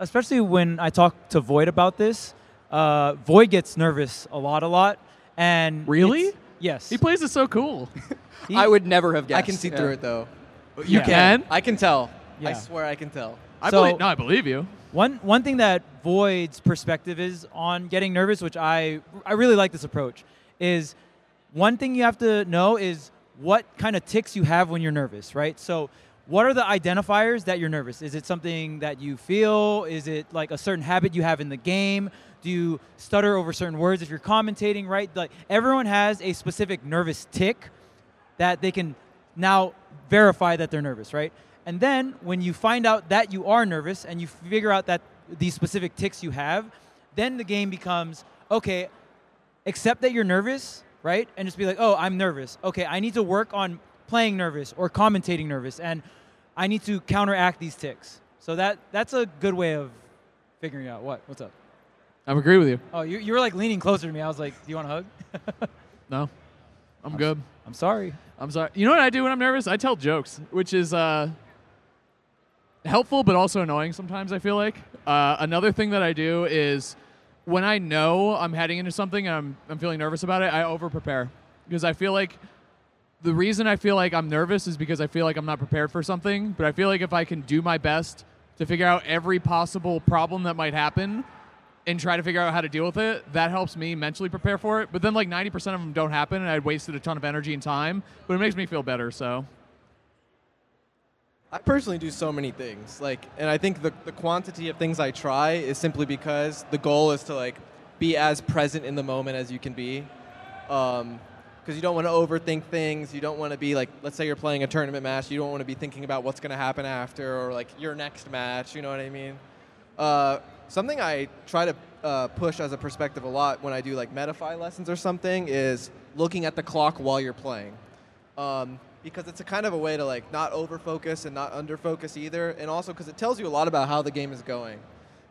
especially when I talk to Void about this, uh, Void gets nervous a lot, a lot, and Really? Yes. He plays it so cool. He- I would never have guessed. I can see yeah. through it though. You Yeah. can? I can tell. I swear I can tell. I So- believe. No, I believe you. One one thing that Void's perspective is on getting nervous, which I I really like this approach, is one thing you have to know is what kind of ticks you have when you're nervous, right? So what are the identifiers that you're nervous? Is it something that you feel? Is it like a certain habit you have in the game? Do you stutter over certain words if you're commentating, right? Like everyone has a specific nervous tick that they can now verify that they're nervous, right? And then when you find out that you are nervous and you figure out that these specific ticks you have, then the game becomes okay, accept that you're nervous, right? And just be like, oh, I'm nervous. Okay, I need to work on playing nervous or commentating nervous, and I need to counteract these ticks. So that that's a good way of figuring out what. What's up? I'm agree with you. Oh, you, you were like leaning closer to me. I was like, do you want a hug? No, I'm good. I'm sorry. I'm sorry. You know what I do when I'm nervous? I tell jokes, which is uh, helpful but also annoying sometimes. I feel like uh, another thing that I do is when I know I'm heading into something and I'm I'm feeling nervous about it, I over prepare because I feel like the reason I feel like I'm nervous is because I feel like I'm not prepared for something. But I feel like if I can do my best to figure out every possible problem that might happen and try to figure out how to deal with it, that helps me mentally prepare for it. But then like 90% of them don't happen, and I'd wasted a ton of energy and time. But it makes me feel better. So I personally do so many things. Like, and I think the, the quantity of things I try is simply because the goal is to like be as present in the moment as you can be. Um, because you don't want to overthink things. You don't want to be like, let's say you're playing a tournament match. You don't want to be thinking about what's going to happen after or like your next match. You know what I mean? Uh, something I try to uh, push as a perspective a lot when I do like Metafy lessons or something is looking at the clock while you're playing. Um, because it's a kind of a way to like not over focus and not under focus either, and also because it tells you a lot about how the game is going.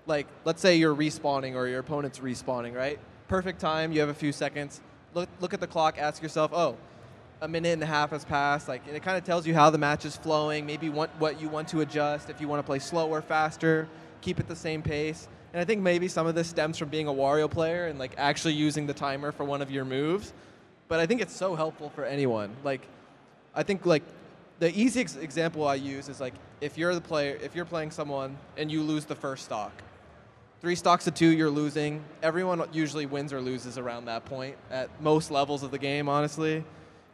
Like, let's say you're respawning or your opponent's respawning, right? Perfect time, you have a few seconds. Look, look at the clock, ask yourself, oh, a minute and a half has passed. Like, it kind of tells you how the match is flowing, maybe what, what you want to adjust, if you want to play slower, faster, keep it the same pace. And I think maybe some of this stems from being a Wario player and like actually using the timer for one of your moves. But I think it's so helpful for anyone. Like, I think like the easy ex- example I use is like if you're the player, if you're playing someone and you lose the first stock, three stocks to two, you're losing. Everyone usually wins or loses around that point at most levels of the game, honestly,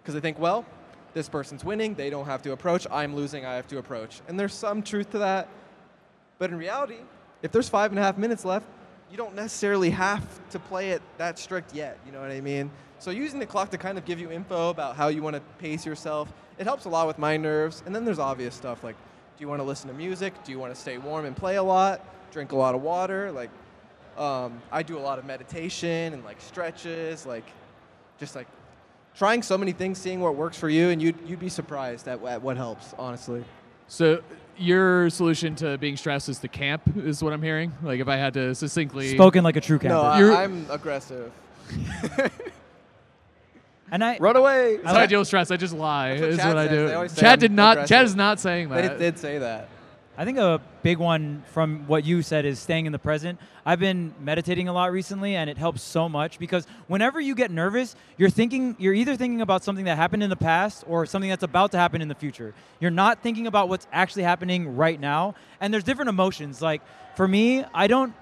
because they think, well, this person's winning, they don't have to approach. I'm losing, I have to approach. And there's some truth to that, but in reality, if there's five and a half minutes left, you don't necessarily have to play it that strict yet. You know what I mean? So using the clock to kind of give you info about how you want to pace yourself, it helps a lot with my nerves. And then there's obvious stuff like, do you want to listen to music? Do you want to stay warm and play a lot? Drink a lot of water? Like, um, I do a lot of meditation and like stretches, like, just like trying so many things, seeing what works for you, and you'd you'd be surprised at, at what helps, honestly. so your solution to being stressed is to camp, is what I'm hearing. Like if I had to succinctly Spoken like a true camper. No, I, I'm aggressive. and I Run away. That's how I deal with stress. I just lie. That's what Is Chad what I says. do. They always say Chad did not. aggressive. Chad is not saying that. They did say that. I think a big one from what you said is staying in the present. I've been meditating a lot recently and it helps so much because whenever you get nervous, you're thinking you're either thinking about something that happened in the past or something that's about to happen in the future. You're not thinking about what's actually happening right now. And there's different emotions. Like for me, I don't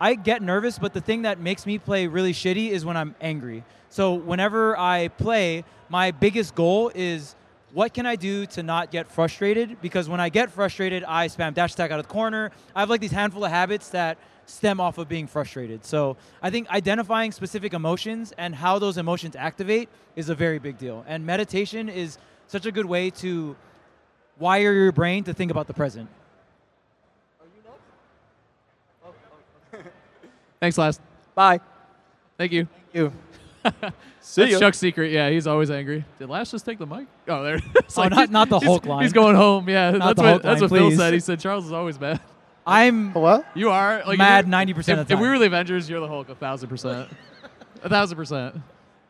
I get nervous, but the thing that makes me play really shitty is when I'm angry. So whenever I play, my biggest goal is what can I do to not get frustrated? Because when I get frustrated, I spam dash attack out of the corner. I have like these handful of habits that stem off of being frustrated. So I think identifying specific emotions and how those emotions activate is a very big deal. And meditation is such a good way to wire your brain to think about the present. Thanks, last. Bye. Thank you. You. See That's ya. Chuck's secret. Yeah, he's always angry. Did Last just take the mic? Oh, there. It's Oh, not- not the Hulk line. He's going home. Yeah, Not that's the what Hulk that's line, what Phil please. said. He said Charles is always mad. I'm What? You are like Mad if- 90% if, of the time. If we time. were the Avengers, you're the Hulk. A thousand percent. A thousand percent.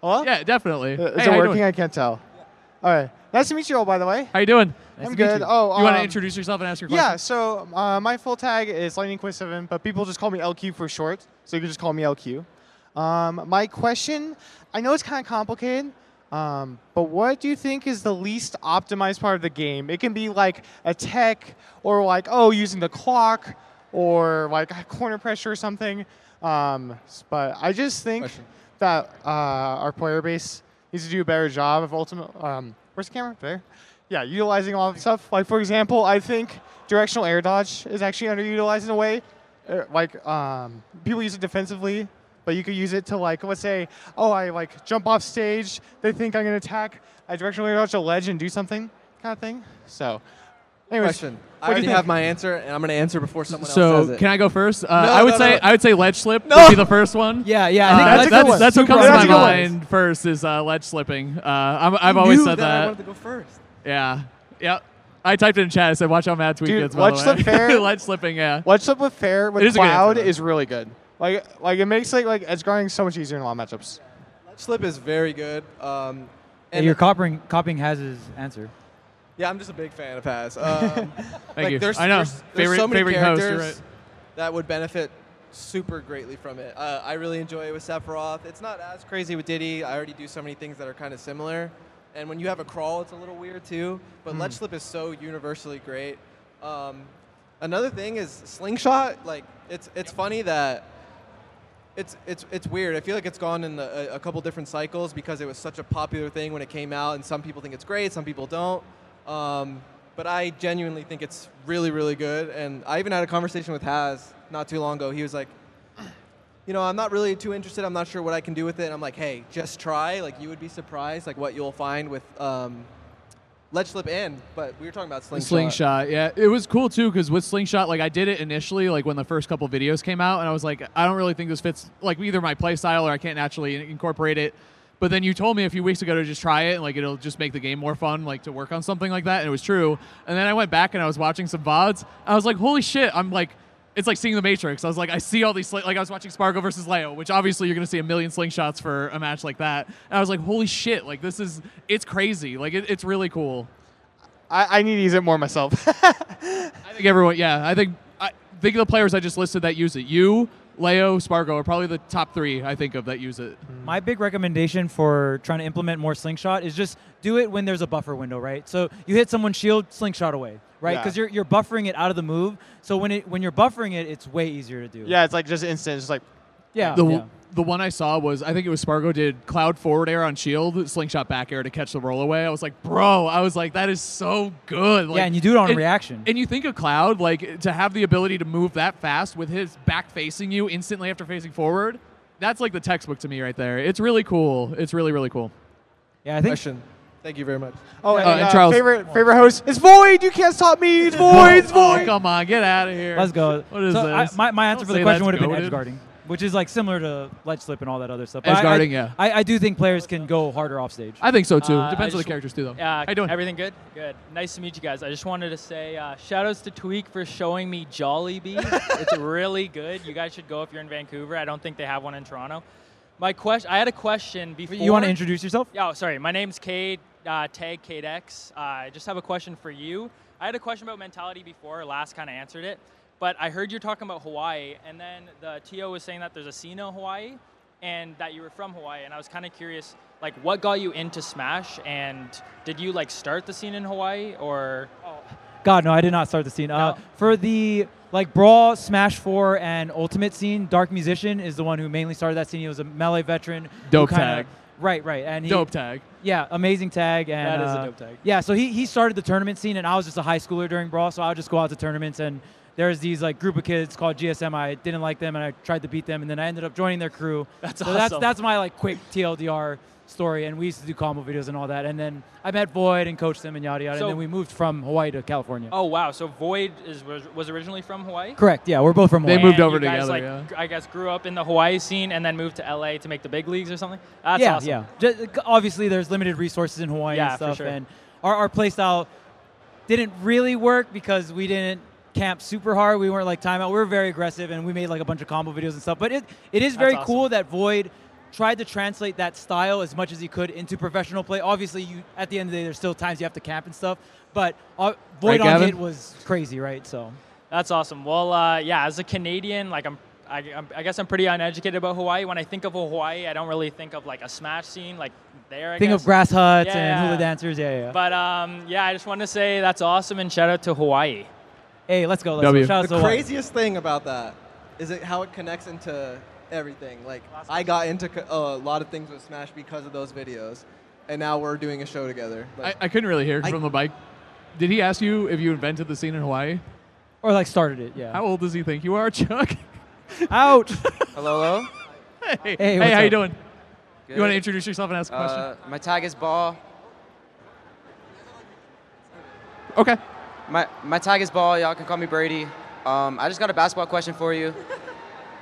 Hello? Yeah, definitely. Uh, Is Hey, it you working? doing? I can't tell. All right. Nice to meet you all, by the way. How you doing? I'm good. Oh, you want to um, introduce yourself and ask your question? Yeah, so uh, my full tag is Lightning Quiz 7, but people just call me LQ for short, so you can just call me LQ. Um, my question, I know it's kind of complicated, um, but what do you think is the least optimized part of the game? It can be like a tech, or like, oh, using the clock, or like corner pressure or something. Um, but I just think Question. that uh, our player base needs to do a better job of ultimate. Um, where's the camera? There. Yeah, utilizing all the stuff. Like for example, I think directional air dodge is actually underutilized in a way. Uh, Like um, people use it defensively, but you could use it to like let's say, oh, I like jump off stage. They think I'm gonna attack. I directional air dodge a ledge and do something, kind of thing. So, anyways, Question. what I do already have my answer, and I'm going to answer before someone else So says it. can I go first? Uh, No, I would no, say no. I would say ledge slip No. would be the first one. Yeah, yeah. I Uh, that's, that's a that's, one. that's what Super comes to my That's a good one. mind first is uh, ledge slipping. Uh, I'm, I've You always knew said that. I that. wanted to go first. Yeah. Yep. I typed it in chat. I said, "Watch out, Mad Tweet Dude, gets." by the way. slip fair- ledge slipping. Yeah. Ledge slip with fair with It is a good answer, cloud though. is really good. Like like it makes like like edge guarding so much easier in a lot of matchups. Slip is very good. Um, Yeah, and you're copying copying Haz's answer. Yeah, I'm just a big fan of Paz. Um, like you. There's, I know. There's, there's Favorite- so many favorite host, characters you're right. that would benefit super greatly from it. Uh, I really enjoy it with Sephiroth. It's not as crazy with Diddy. I already do so many things that are kind of similar. And when you have a crawl, it's a little weird too. But Hmm. ledge slip is so universally great. Um, another thing is slingshot. Like it's it's funny that it's it's it's weird. I feel like it's gone in a, a couple different cycles because it was such a popular thing when it came out, and some people think it's great, some people don't. Um, but I genuinely think it's really really good, and I even had a conversation with Haz not too long ago. He was like, you know, I'm not really too interested. I'm not sure what I can do with it. And I'm like, hey, just try. Like you would be surprised, like what you'll find with um, ledge slip in. But we were talking about slingshot. Slingshot, yeah, it was cool too because with Slingshot, like I did it initially, like when the first couple videos came out, and I was like, I don't really think this fits like either my play style or I can't naturally incorporate it. But then you told me a few weeks ago to just try it, and like it'll just make the game more fun, like to work on something like that, and it was true. And then I went back and I was watching some vods. I was like, holy shit! I'm like, it's like seeing the Matrix. I was like, I see all these sli- like I was watching Spargo versus Leo, which obviously you're gonna see a million slingshots for a match like that. And I was like, holy shit! Like this is it's crazy. Like it, it's really cool. I, I need to use it more myself. I think everyone, yeah. I think I think of the players I just listed that use it. You, Leo, Spargo are probably the top three I think of that use it. My big recommendation for trying to implement more slingshot is just do it when there's a buffer window, right? So you hit someone's shield, slingshot away, right? Yeah. Because you're, you're buffering it out of the move. So when it when you're buffering it, it's way easier to do. yeah, it's like just instant. It's like yeah, The yeah. the one I saw was I think it was Spargo did cloud forward air on shield, slingshot back air to catch the roll away. I was like, bro, I was like, that is so good. Like, yeah, and you do it on and- reaction. And you think of Cloud, like to have the ability to move that fast with his back facing you instantly after facing forward, that's like the textbook to me right there. It's really cool. It's really, really cool. yeah, I think Question. Thank you very much. oh, Uh, and, and uh, Charles. favorite favorite host. It's Void. You can't stop me. It's Void. It's Oh, Void. come on, get out of here. let's go. What is so I- this? my, my answer Don't for the question would have been edge guarding, which is like similar to ledge slip and all that other stuff. Edge guarding, I, yeah. I, I do think players can go harder off stage. I think so too. Uh, Depends on the characters too, though. Yeah, How you doing? everything good? Good. Nice to meet you guys. I just wanted to say uh, shout outs to Tweek for showing me Jollibee. it's really good. You guys should go if you're in Vancouver. I don't think they have one in Toronto. My question, I had a question before. you want to introduce yourself? Yeah, oh, sorry. My name's Cade, uh, tag Cade X. Uh, I just have a question for you. I had a question about mentality before. Last kind of answered it, but I heard you're talking about Hawaii, and then the TO was saying that there's a scene in Hawaii, and that you were from Hawaii, and I was kind of curious, like, what got you into Smash, and did you like start the scene in Hawaii, or? God, no, I did not start the scene. Uh, for the like Brawl, Smash 4, and Ultimate scene, Dark Musician is the one who mainly started that scene. He was a melee veteran. Dope kinda- tag. Right, right, and he, Dope tag. Yeah, amazing tag. And That is a uh, dope tag. Yeah, so he he started the tournament scene, and I was just a high schooler during Brawl, so I would just go out to tournaments and. There's these like group of kids called GSM. I didn't like them, and I tried to beat them, and then I ended up joining their crew. That's so That's that's my like quick TLDR story, and we used to do combo videos and all that. And then I met Void and coached them and yada yada. So- and then we moved from Hawaii to California. Oh wow! So Void is was, was originally from Hawaii. Correct. Yeah, we're both from Hawaii. They moved And over you guys, together, Like, yeah. I guess grew up in the Hawaii scene and then moved to LA to make the big leagues or something. That's yeah, awesome. yeah. Ju- obviously, there's limited resources in Hawaii Yeah, and for stuff, sure. and our, our play style didn't really work because we didn't camp super hard. We weren't like timeout. We were very aggressive, and we made like a bunch of combo videos and stuff. But it it is very That's cool that Void tried to translate that style as much as he could into professional play. Obviously, you at the end of the day, there's still times you have to camp and stuff. But uh, Void Right, on Gavin? hit was crazy, right? So That's awesome. Well, uh, yeah, as a Canadian, like I'm, I, I'm, guess I'm pretty uneducated about Hawaii. When I think of Hawaii, I don't really think of like a smash scene like there. I think guess. of grass huts Yeah, and hula dancers. Yeah, yeah. But um, yeah, I just want to say that's awesome and shout out to Hawaii. hey, let's go. Let's W. go. Shout out the to Hawaii. craziest thing about that is it how it connects into everything. Like I got into co- a lot of things with Smash because of those videos, and now we're doing a show together. I, Like, I couldn't really hear I- from the bike. Did he ask you if you invented the scene in Hawaii? Or like started it. Yeah. How old does he think you are, Chuck? Ouch. Hello, hello. hey, Hey, hey, what's how you up? doing? You want to introduce yourself and ask a question? Uh, my tag is ball. okay. My my tag is ball. Y'all can call me Brady. Um, I just got a basketball question for you.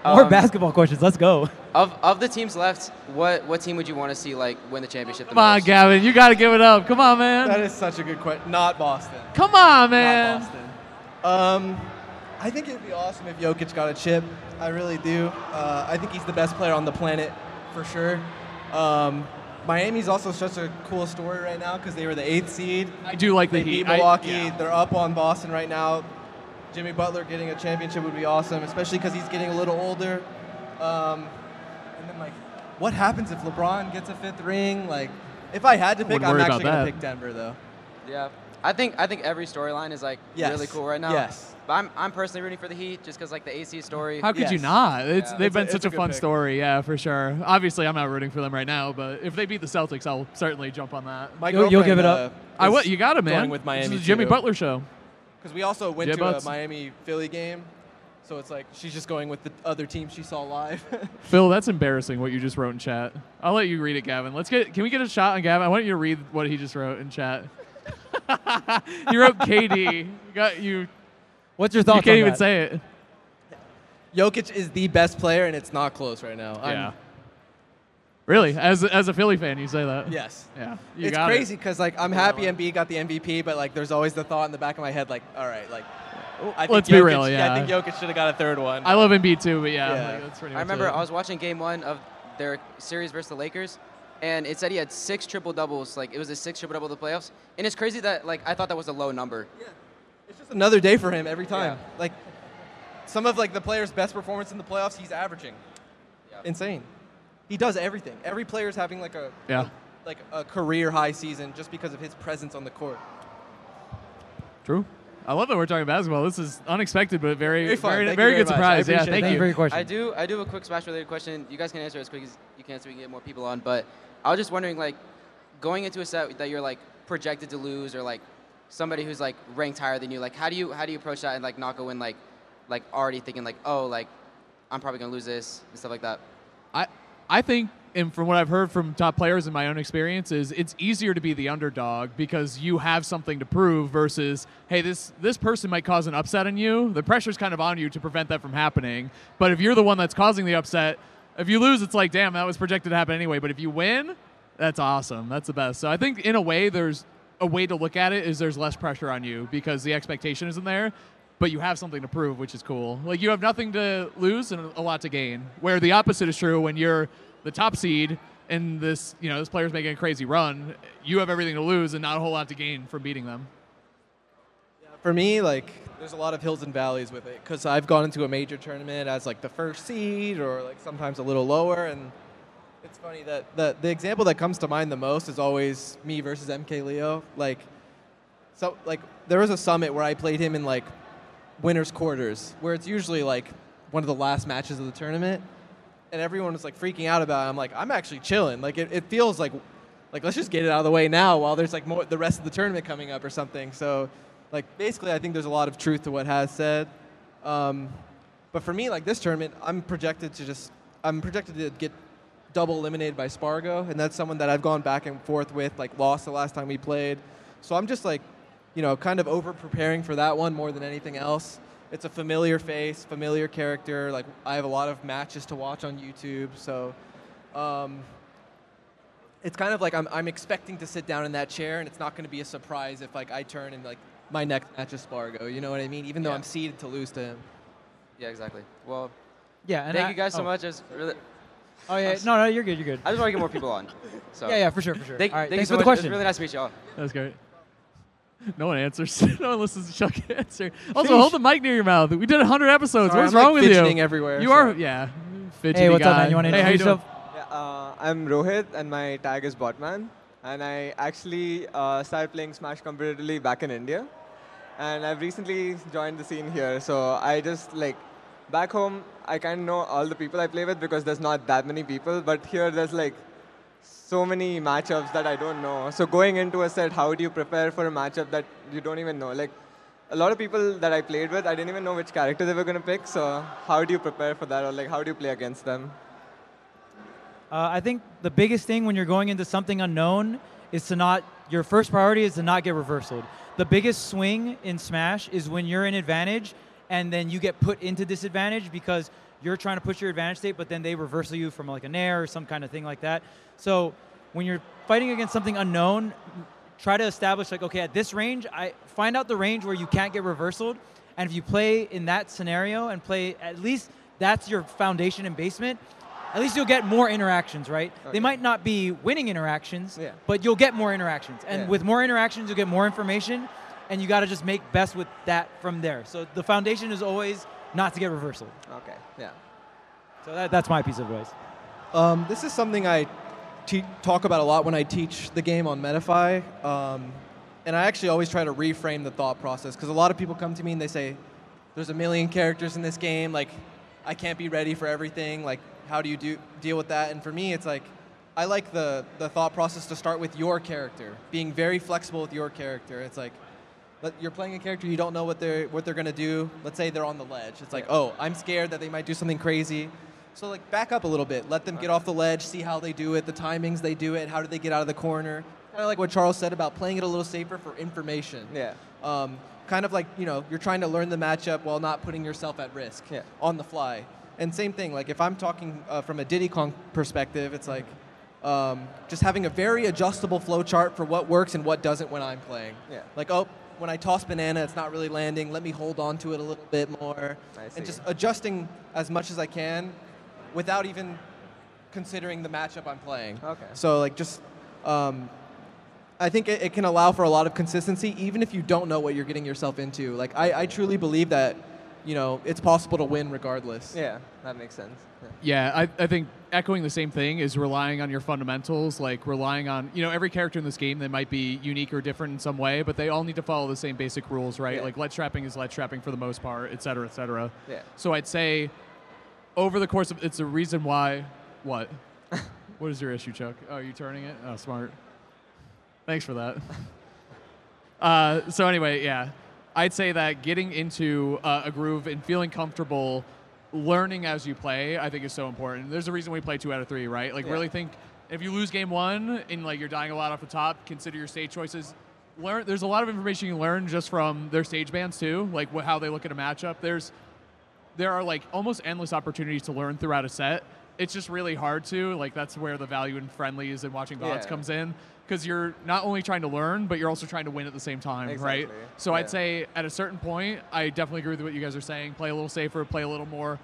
More Um, basketball questions. Let's go. Of of the teams left, what what team would you want to see like win the championship? The Come on. Gavin. You got to give it up. Come on, man. is such a good question. Not Boston. Come on, man. Not man. Boston. Um, I think it'd be awesome if Jokic got a chip. I really do. Uh, I think he's the best player on the planet for sure. Um, Miami's also such a cool story right now because they were the eighth seed. I do like the They beat Heat. I- Milwaukee. yeah. They're up on Boston right now. Jimmy Butler getting a championship would be awesome, especially because he's getting a little older. Um, and then like, what happens if LeBron gets a fifth ring? Like, if I had to pick, I'm actually gonna that. pick Denver though. Yeah. I think I think every storyline is like Yes. really cool right now. Yes. But I'm I'm personally rooting for the Heat just because like the AC story. How could you not? It's Yeah. they've It's a- been it's such a a, fun pick. story. Yeah, for sure. Obviously, I'm not rooting for them right now, but if they beat the Celtics, I'll certainly jump on that. My You'll- you'll give it up? uh, I what you got it, man. Going with Miami. This is a Jimmy too. Butler show. Because we also went to a Miami Philly game, so it's like she's just going with the other team she saw live. Phil, that's embarrassing what you just wrote in chat. I'll let you read it, Gavin. Let's get. Can we get a shot on Gavin? I want you to read what he just wrote in chat. you wrote KD. You got you. What's your You thoughts can't on even that? say it. Jokic is the best player, and it's not close right now. I'm- yeah. Really, as as a Philly fan, you say that. Yes. Yeah. You it's got crazy It. because like I'm happy Embiid got the MVP, but like there's always the thought in the back of my head like, all right, like I think Let's be real, yeah. I think Jokic should have got a third one. I love Embiid too, but yeah, Yeah. like, that's pretty I remember it. I was watching game one of their series versus the Lakers, and it said he had six triple doubles. Like it was a six triple double in the playoffs, and it's crazy that like I thought that was a low number. Yeah, It's just another day for him every time. Yeah. Like some of like the players' best performance in the playoffs, he's averaging. Yeah. Insane. He does everything. Every player is having like a Yeah. like a career high season just because of his presence on the court. True. I love that we're talking basketball. This is unexpected, but very, Very very, very very good much. Surprise. Yeah, appreciate it. thank Thank you you. for your question. I do I do have a quick smash related question. You guys can answer as quick as you can so we can get more people on. But I was just wondering, like, going into a set that you're like projected to lose, or like somebody who's like ranked higher than you, like how do you how do you approach that and like not go in like like already thinking like oh like I'm probably gonna lose this and stuff like that. I I think, and from what I've heard from top players in my own experience, is it's easier to be the underdog because you have something to prove versus, hey, this this person might cause an upset on you. The pressure's kind of on you to prevent that from happening. But if you're the one that's causing the upset, if you lose, it's like, damn, that was projected to happen anyway. But if you win, that's awesome. That's the best. So I think in a way, there's a way to look at it is there's less pressure on you because the expectation isn't there. But you have something to prove, which is cool. Like you have nothing to lose and a lot to gain. Where the opposite is true when you're the top seed and this, you know, this player's making a crazy run, you have everything to lose and not a whole lot to gain from beating them. For me, like, there's a lot of hills and valleys with it because I've gone into a major tournament as like the first seed or like sometimes a little lower, and it's funny that the the example that comes to mind the most is always me versus MK Leo. Like, so like there was a summit where I played him in like winners quarters, where it's usually like one of the last matches of the tournament, and everyone was like freaking out about it. I'm like, I'm actually chilling. Like it, it feels like like let's just get it out of the way now while there's like more the rest of the tournament coming up or something. So like basically I think there's a lot of truth to what has said. Um, but for me, like this tournament, I'm projected to just I'm projected to get double eliminated by Spargo, and that's someone that I've gone back and forth with, like lost the last time we played. So I'm just like, you know, kind of over preparing for that one more than anything else. It's a familiar face, familiar character. Like I have a lot of matches to watch on YouTube, so um, it's kind of like I'm, I'm expecting to sit down in that chair, and it's not going to be a surprise if like I turn and like my next match is Spargo. You know what I mean? Even though Yeah. I'm seeded to lose to him. Yeah, exactly. Well, Yeah, and thank I- you guys so oh. much. It's really. Oh yeah, no, no, you're good, you're good. I just want to get more people on. So. Yeah, yeah, for sure, for sure. Thank, All right, thank thanks you so for the much. It was question. really nice to meet y'all. That was great. No one answers. no one listens to Chuck answer. Also, hold the mic near your mouth. We did 100 episodes. Sorry, What's I'm, like, wrong with you? fidgeting everywhere, You so- are, yeah. Fidgety Hey, what's up, guy. man? You wanna hey, how you introduce yourself? Yeah, uh, I'm Rohit, and my tag is Botman. And I actually uh, started playing Smash competitively back in India. And I've recently joined the scene here. So I just like back home, I kind of know all the people I play with because there's not that many people. But here, there's like so many matchups that I don't know. So going into a set, how do you prepare for a matchup that you don't even know? Like a lot of people that I played with, I didn't even know which character they were going to pick. So how do you prepare for that, or like how do you play against them? Uh, I think the biggest thing when you're going into something unknown is to not, your first priority is to not get reversaled. The biggest swing in Smash is when you're in advantage and then you get put into disadvantage because you're trying to push your advantage state, but then they reversal you from like a nair or some kind of thing like that. So when you're fighting against something unknown, try to establish like, okay, at this range, I find out the range where you can't get reversaled, and if you play in that scenario and play at least that's your foundation and basement, at least you'll get more interactions, right? They might not be winning interactions, Yeah. but you'll get more interactions. And Yeah. with more interactions, you'll get more information, and you got to just make best with that from there. So the foundation is always not to get reversal. Okay, yeah. So that, that's my piece of advice. Um, this is something I te- talk about a lot when I teach the game on Metafy. Um, and I actually always try to reframe the thought process because a lot of people come to me and they say, there's a million characters in this game. Like, I can't be ready for everything. Like, how do you do, deal with that? And for me, it's like, I like the, the thought process to start with your character, being very flexible with your character. It's like, let- you're playing a character you don't know what they're what they're gonna do. Let's say they're on the ledge. It's like, oh, I'm scared that they might do something crazy. So like back up a little bit. Let them get off the ledge, see how they do it, the timings they do it, how do they get out of the corner. Kind of like what Charles said about playing it a little safer for information. Yeah. Um, kind of like you know you're trying to learn the matchup while not putting yourself at risk Yeah. on the fly. And same thing. Like if I'm talking uh, from a Diddy Kong perspective, it's like um, just having a very adjustable flow chart for what works and what doesn't when I'm playing. Yeah. Like oh, when I toss banana, it's not really landing. Let me hold on to it a little bit more, I and just adjusting as much as I can, without even considering the matchup I'm playing. Okay. So like just. Um, I think it, it can allow for a lot of consistency, even if you don't know what you're getting yourself into. Like I, I truly believe that, you know, it's possible to win regardless. Yeah, that makes sense. Yeah. Yeah, I, I think echoing the same thing is relying on your fundamentals, like relying on, you know, every character in this game, they might be unique or different in some way, but they all need to follow the same basic rules, right? Yeah. Like ledge trapping is ledge trapping for the most part, et cetera, et cetera. Yeah. So I'd say over the course of, it's a reason why, what? what is your issue, Chuck? Oh, you turning it? Oh, smart. Thanks for that. Uh, so anyway, yeah, I'd say that getting into uh, a groove and feeling comfortable, learning as you play, I think is so important. There's a reason we play two out of three, right? Like Yeah. really think if you lose game one and like you're dying a lot off the top, consider your stage choices. Learn. There's a lot of information you learn just from their stage bans too, like how they look at a matchup. There's there are like almost endless opportunities to learn throughout a set. It's just really hard to like that's where the value in friendlies and watching VODs Yeah. comes in because you're not only trying to learn but you're also trying to win at the same time, right? Exactly. So I'd say at a certain point, I definitely agree with what you guys are saying. Play a little safer, play a little more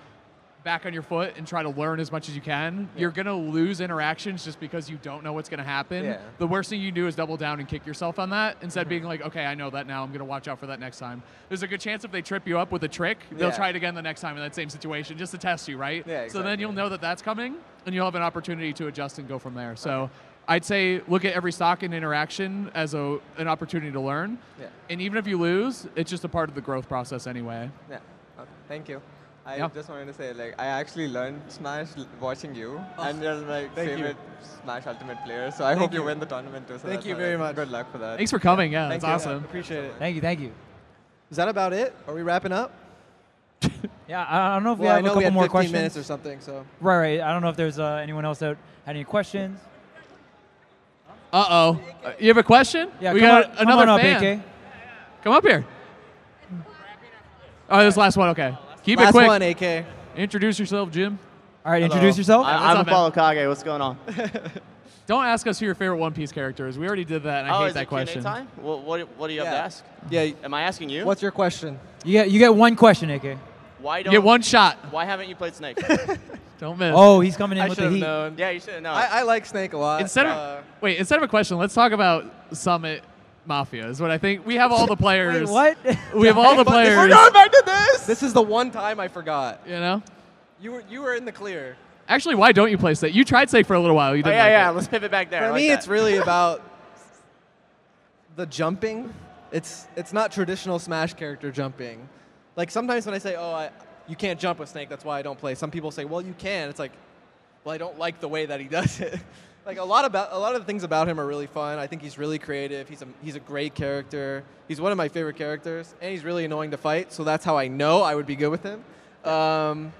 back on your foot and try to learn as much as you can, you're gonna lose interactions just because you don't know what's gonna happen. Yeah. The worst thing you can do is double down and kick yourself on that instead of mm-hmm. being like, okay, I know that now. I'm gonna watch out for that next time. There's a good chance if they trip you up with a trick, they'll Yeah. try it again the next time in that same situation just to test you, right? Yeah, So then you'll know that that's coming, and you'll have an opportunity to adjust and go from there. So. I'd say look at every stock and interaction as a, an opportunity to learn. Yeah. And even if you lose, it's just a part of the growth process anyway. Yeah. Okay. Thank you. I Yeah. just wanted to say, like, I actually learned Smash watching you, Oh, and you're my thank you. favorite Smash Ultimate player. So I Thank hope you. you. win the tournament too. So Thank you very right. much. Good luck for that. Thanks for coming. Yeah, Thank that's you. awesome. Appreciate it. Thank you, thank you. Is that about it? Are we wrapping up? Yeah, I I don't know if we well, I have know a couple we had more 15 questions. minutes or something. So Right, right. I don't know if there's uh, anyone else that had any questions. Uh oh. You have a question? Yeah, we come got on- come another on up, fan. AK. Come up here. Oh, this last one. Okay. Keep last it quick. one, AK. Introduce yourself, Jim. All right, introduce yourself. What's I'm up, man? Apollo Kage. What's going on? Don't ask us who your favorite One Piece character is. We already did that, and I oh, hate is that it Q&A question. time? What, what, what do you have to ask? Yeah. Am I asking you? What's your question? You get you get one question, AK. Why don't? You get one shot. Why haven't you played Snake? Don't miss. Oh, he's coming in I with should the have heat. known. yeah, you should have known. I, I like Snake a lot. Instead of Uh, wait, instead of a question, let's talk about Summit Mafia. Is what I think. We have all the players. Wait, what? We have all the But this- players. back to this. This is the one time I forgot. You know. You were you were in the clear. Actually, why don't you play Snake? You tried Snake for a little while. You oh, didn't. yeah, like yeah. it. Let's pivot back there. For like me, that. it's really about the jumping. It's it's not traditional Smash character jumping. Like sometimes when I say, "Oh, I, you can't jump with Snake," that's why I don't play. Some people say, "Well, you can." It's like, well, I don't like the way that he does it. Like a lot about a lot of the things about him are really fun. I think he's really creative. He's a he's a great character. He's one of my favorite characters, and he's really annoying to fight. So that's how I know I would be good with him. Um,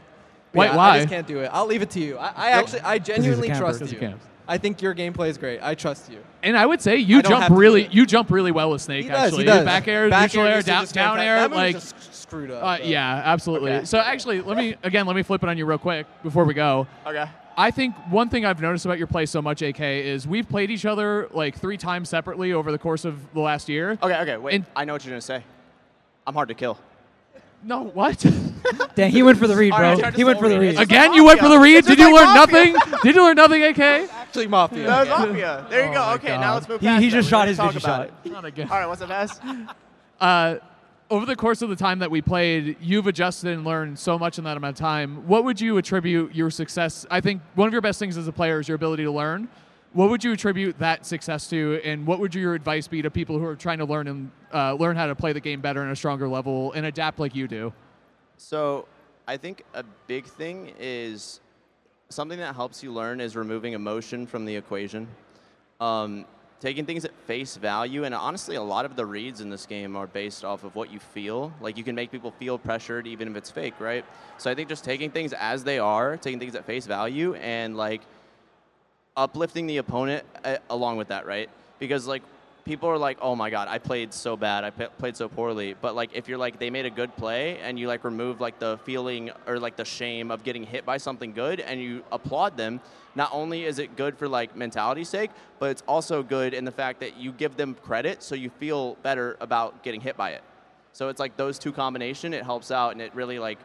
but Why- I just can't do it. I'll leave it to you. I, I actually I genuinely camper. trust 'Cause he you. I think your gameplay is great. I trust you. And I would say you jump have to do really, you jump really well with Snake. He does. actually, He does. back air, Back neutral air, used down, down air, That like. just screwed up. Uh, yeah, absolutely. Okay. So actually, let me again, let me flip it on you real quick before we go. okay. I think one thing I've noticed about your play so much, AK, is we've played each other like three times separately over the course of the last year. Okay, okay. Wait. And- I know what you're gonna say. I'm hard to kill. No, what? Dang, he went for the read, bro. right, I tried to he went for the read. read. It's just again, like you went for the read. It's Did you like learn Mafia. nothing? Did you learn nothing, AK? Actually, Mafia. That was Mafia. There you Oh go. my Okay, God. now let's move He- he just shot his talk vicious about shot. it. Not again. All right, what's up, S? Uh, over the course of the time that we played, you've adjusted and learned so much in that amount of time. What would you attribute your success? I think one of your best things as a player is your ability to learn. What would you attribute that success to, and what would your advice be to people who are trying to learn and uh, learn how to play the game better in a stronger level and adapt like you do? So, I think a big thing is something that helps you learn is removing emotion from the equation. Um, taking things at face value, and honestly, a lot of the reads in this game are based off of what you feel. Like, you can make people feel pressured even if it's fake, right? So, I think just taking things as they are, taking things at face value, and like uplifting the opponent uh, along with that, right? Because like people are like, "Oh my god, I played so bad. I p- played so poorly." But like if you're like they made a good play and you like remove like the feeling or like the shame of getting hit by something good and you applaud them, not only is it good for like mentality's sake, but it's also good in the fact that you give them credit so you feel better about getting hit by it. So it's like those two combination, it helps out and it really like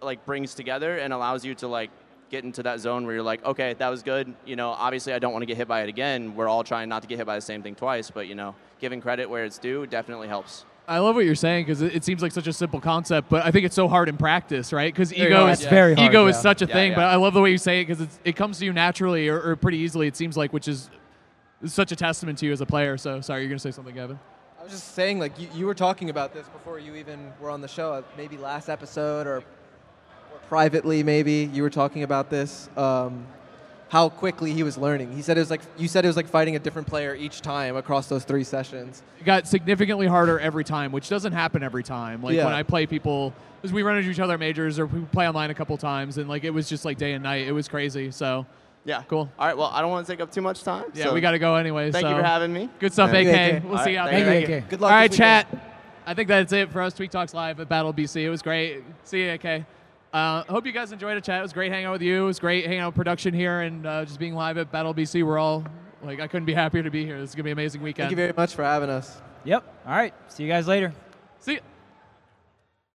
like brings together and allows you to like get into that zone where you're like, okay, that was good. You know, obviously I don't want to get hit by it again. We're all trying not to get hit by the same thing twice, but you know, giving credit where it's due definitely helps. I love what you're saying because it, it seems like such a simple concept, but I think it's so hard in practice, right? Because ego is It's very hard, ego is such a Yeah, thing, yeah. but I love the way you say it because it comes to you naturally or, or pretty easily. It seems like, which is such a testament to you as a player. So sorry, you're gonna say something, Gavin. I was just saying, like, you, you were talking about this before you even were on the show, uh, maybe last episode or, or privately, maybe you were talking about this. Um, how quickly he was learning. He said it was like you said it was like fighting a different player each time across those three sessions. It got significantly harder every time, which doesn't happen every time. Like Yeah. when I play people, because we run into each other at majors or we play online a couple times, and like it was just like day and night. It was crazy. So Yeah. cool. All right. Well, I don't want to take up too much time. Yeah, so we got to go anyway. Thank so. you for having me. Good stuff, Thank AK. AK. We'll All see you right, out thank there. you, AK. Good luck. All right, chat. I think that's it for us Tweek Talks Live at Battle BC. It was great. See you, AK. Uh, hope you guys enjoyed the chat. It was great hanging out with you. It was great hanging out with production here and uh, just being live at Battle BC. We're all like, I couldn't be happier to be here. This is gonna be an amazing weekend. Thank you very much for having us. Yep. All right. See you guys later. See. Ya.